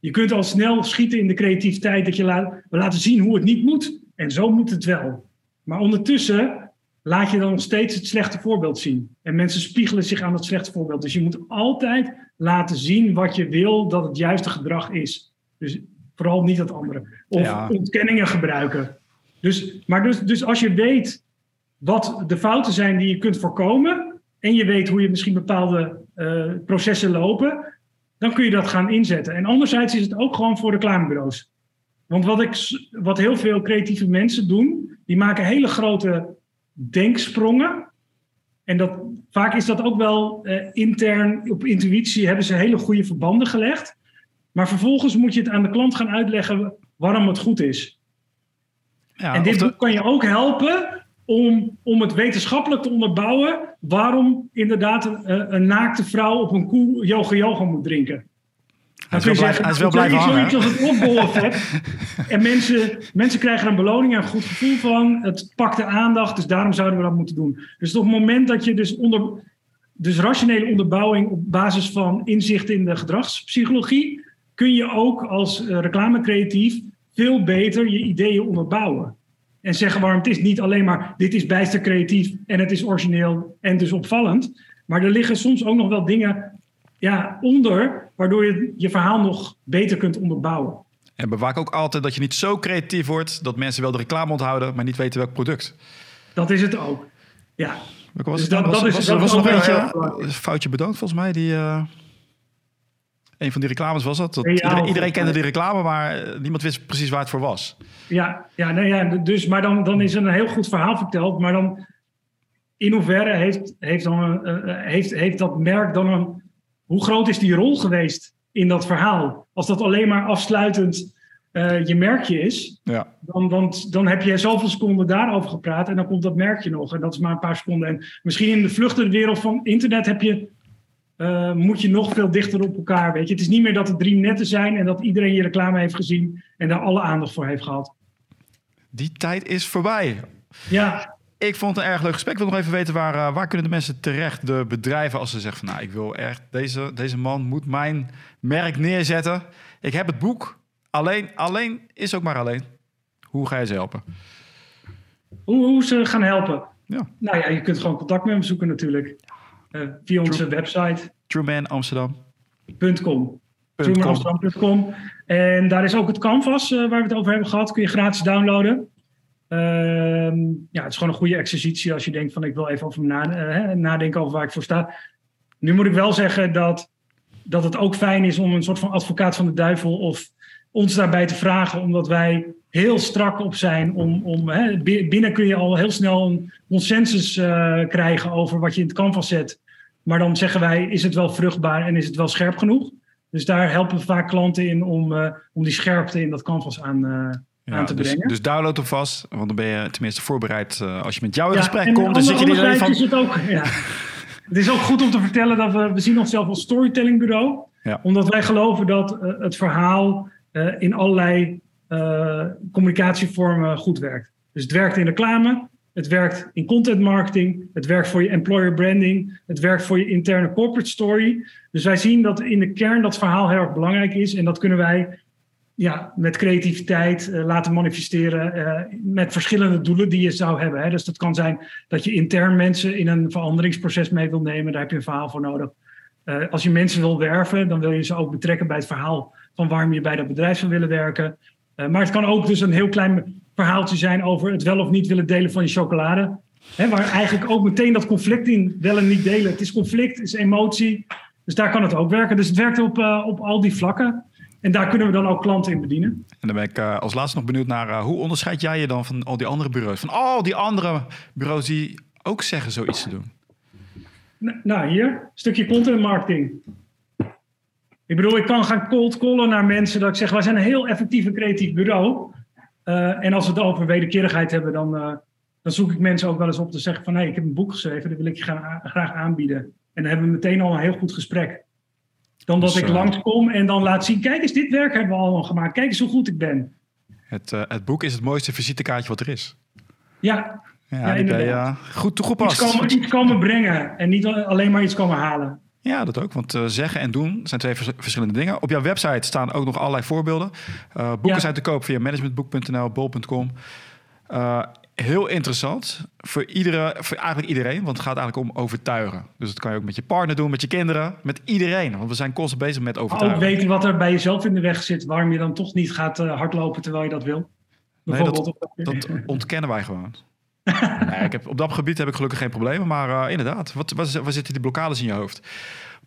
Je kunt al snel schieten in de creativiteit dat je laat, we laten zien hoe het niet moet en zo moet het wel. Maar ondertussen laat je dan nog steeds het slechte voorbeeld zien. En mensen spiegelen zich aan het slechte voorbeeld. Dus je moet altijd laten zien wat je wil dat het juiste gedrag is. Dus vooral niet het andere. Of ja. ontkenningen gebruiken. Dus, maar dus, dus als je weet wat de fouten zijn die je kunt voorkomen. En je weet hoe je misschien bepaalde uh, processen lopen. Dan kun je dat gaan inzetten. En anderzijds is het ook gewoon voor reclamebureaus. Want wat, ik, wat heel veel creatieve mensen doen, die maken hele grote denksprongen. En dat, vaak is dat ook wel uh, intern op intuïtie, hebben ze hele goede verbanden gelegd. Maar vervolgens moet je het aan de klant gaan uitleggen waarom het goed is. Ja, en dit de... boek kan je ook helpen om, om het wetenschappelijk te onderbouwen waarom inderdaad een, een naakte vrouw op een koe yoga yoga moet drinken. Hij is, wel blijf, hij is wel. Zoiets als het opboleffect. en mensen, mensen krijgen er een beloning en een goed gevoel van. Het pakt de aandacht, dus daarom zouden we dat moeten doen. Dus op het moment dat je dus onder... Dus rationele onderbouwing op basis van inzicht in de gedragspsychologie... kun je ook als reclamecreatief veel beter je ideeën onderbouwen. En zeggen waarom het is niet alleen maar... dit is bijster creatief en het is origineel en dus opvallend... Maar er liggen soms ook nog wel dingen ja, onder, waardoor je je verhaal nog beter kunt onderbouwen. En bewaak ook altijd dat je niet zo creatief wordt dat mensen wel de reclame onthouden, maar niet weten welk product. Dat is het ook. Ja. Was dus dat, was, dat is, was, dat was nog een foutje bedankt volgens mij. Die, uh, een van die reclames was dat. dat iedereen, iedereen kende die reclame, maar niemand wist precies waar het voor was. Ja, ja, nee, ja dus, maar dan, dan is er een heel goed verhaal verteld. Maar dan in hoeverre heeft, heeft, dan, uh, heeft, heeft dat merk dan een hoe groot is die rol geweest in dat verhaal? Als dat alleen maar afsluitend uh, je merkje is, ja. dan, dan, dan heb je zoveel seconden daarover gepraat en dan komt dat merkje nog. En dat is maar een paar seconden. En misschien in de vluchtende wereld van internet heb je, uh, moet je nog veel dichter op elkaar. Weet je? Het is niet meer dat er drie netten zijn en dat iedereen je reclame heeft gezien en daar alle aandacht voor heeft gehad. Die tijd is voorbij. Ja. Ik vond het een erg leuk gesprek. Ik wil nog even weten waar, uh, waar kunnen de mensen terecht, de bedrijven, als ze zeggen van nou, ik wil echt, deze, deze man moet mijn merk neerzetten. Ik heb het boek. Alleen, alleen is ook maar alleen. Hoe ga je ze helpen? Hoe, hoe ze gaan helpen? Ja. Nou ja, je kunt gewoon contact met me zoeken natuurlijk. Uh, via onze True, website. TruemanAmsterdam.com TruemanAmsterdam.com En daar is ook het canvas uh, waar we het over hebben gehad. Kun je gratis downloaden. Uh, ja, het is gewoon een goede exercitie als je denkt van ik wil even over na, uh, nadenken over waar ik voor sta. Nu moet ik wel zeggen dat, dat het ook fijn is om een soort van advocaat van de duivel of ons daarbij te vragen, omdat wij heel strak op zijn. Om, om, hè, binnen kun je al heel snel een consensus uh, krijgen over wat je in het canvas zet. Maar dan zeggen wij, is het wel vruchtbaar en is het wel scherp genoeg? Dus daar helpen vaak klanten in om, om die scherpte in dat canvas aan, ja, aan te dus, brengen. Dus download hem vast, want dan ben je tenminste voorbereid uh, als je met jou in ja, gesprek komt. Dan zit je er van... Is het, ook, ja. het is ook goed om te vertellen dat we, we zien onszelf als storytellingbureau. Ja. Omdat wij geloven dat uh, het verhaal uh, in allerlei communicatievormen goed werkt. Dus het werkt in reclame, het werkt in content marketing, het werkt voor je employer branding, het werkt voor je interne corporate story. Dus wij zien dat in de kern dat verhaal heel erg belangrijk is en dat kunnen wij ja, met creativiteit uh, laten manifesteren uh, met verschillende doelen die je zou hebben. Hè. Dus dat kan zijn dat je intern mensen in een veranderingsproces mee wil nemen. Daar heb je een verhaal voor nodig. Uh, als je mensen wil werven, dan wil je ze ook betrekken bij het verhaal van waarom je bij dat bedrijf zou willen werken. maar het kan ook dus een heel klein verhaaltje zijn over het wel of niet willen delen van je chocolade. Hè, waar eigenlijk ook meteen dat conflict in wel en niet delen. Het is conflict, het is emotie. Dus daar kan het ook werken. Dus het werkt op, op al die vlakken. En daar kunnen we dan ook klanten in bedienen. En dan ben ik uh, als laatste nog benieuwd naar uh, hoe onderscheid jij je dan van al die andere bureaus? Van al die andere bureaus die ook zeggen zoiets te doen. Nou, hier, stukje content marketing. Ik bedoel, ik kan gaan cold callen naar mensen dat ik zeg, wij zijn een heel effectief en creatief bureau. Uh, en als we het over wederkerigheid hebben, dan, dan zoek ik mensen ook wel eens op te zeggen van, hé, hey, ik heb een boek geschreven, dat wil ik je graag, graag aanbieden. En dan hebben we meteen al een heel goed gesprek. Dan dat dus, ik langskom en dan laat zien, kijk eens, dit werk hebben we allemaal gemaakt. Kijk eens hoe goed ik ben. Het, uh, het boek is het mooiste visitekaartje wat er is. Ja, ja. Ja, goed toegepast. Iets komen, iets komen brengen en niet alleen maar iets komen halen. Ja, dat ook. Want uh, zeggen en doen zijn twee vers verschillende dingen. Op jouw website staan ook nog allerlei voorbeelden. Uh, boeken ja. zijn te koop via managementboek.nl, bol.com. Uh, heel interessant voor, iedere, voor eigenlijk iedereen, want het gaat eigenlijk om overtuigen. Dus dat kan je ook met je partner doen, met je kinderen, met iedereen. Want we zijn constant bezig met overtuigen. Ook weten wat er bij jezelf in de weg zit, waarom je dan toch niet gaat hardlopen terwijl je dat wil. Nee, dat, dat ontkennen wij gewoon. [laughs] nee, ik heb, op dat gebied heb ik gelukkig geen problemen. Maar uh, inderdaad, wat, waar, waar, zitten die blokkades in je hoofd?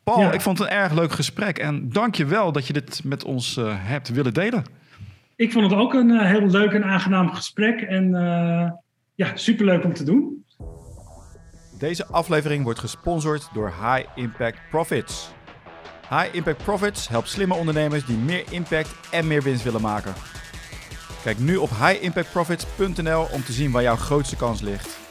Paul, ja. ik vond het een erg leuk gesprek. En dank je wel dat je dit met ons uh, hebt willen delen. Ik vond het ook een uh, heel leuk en aangenaam gesprek. En ja, superleuk om te doen. Deze aflevering wordt gesponsord door High Impact Profits. High Impact Profits helpt slimme ondernemers die meer impact en meer winst willen maken. Kijk nu op highimpactprofits.nl om te zien waar jouw grootste kans ligt.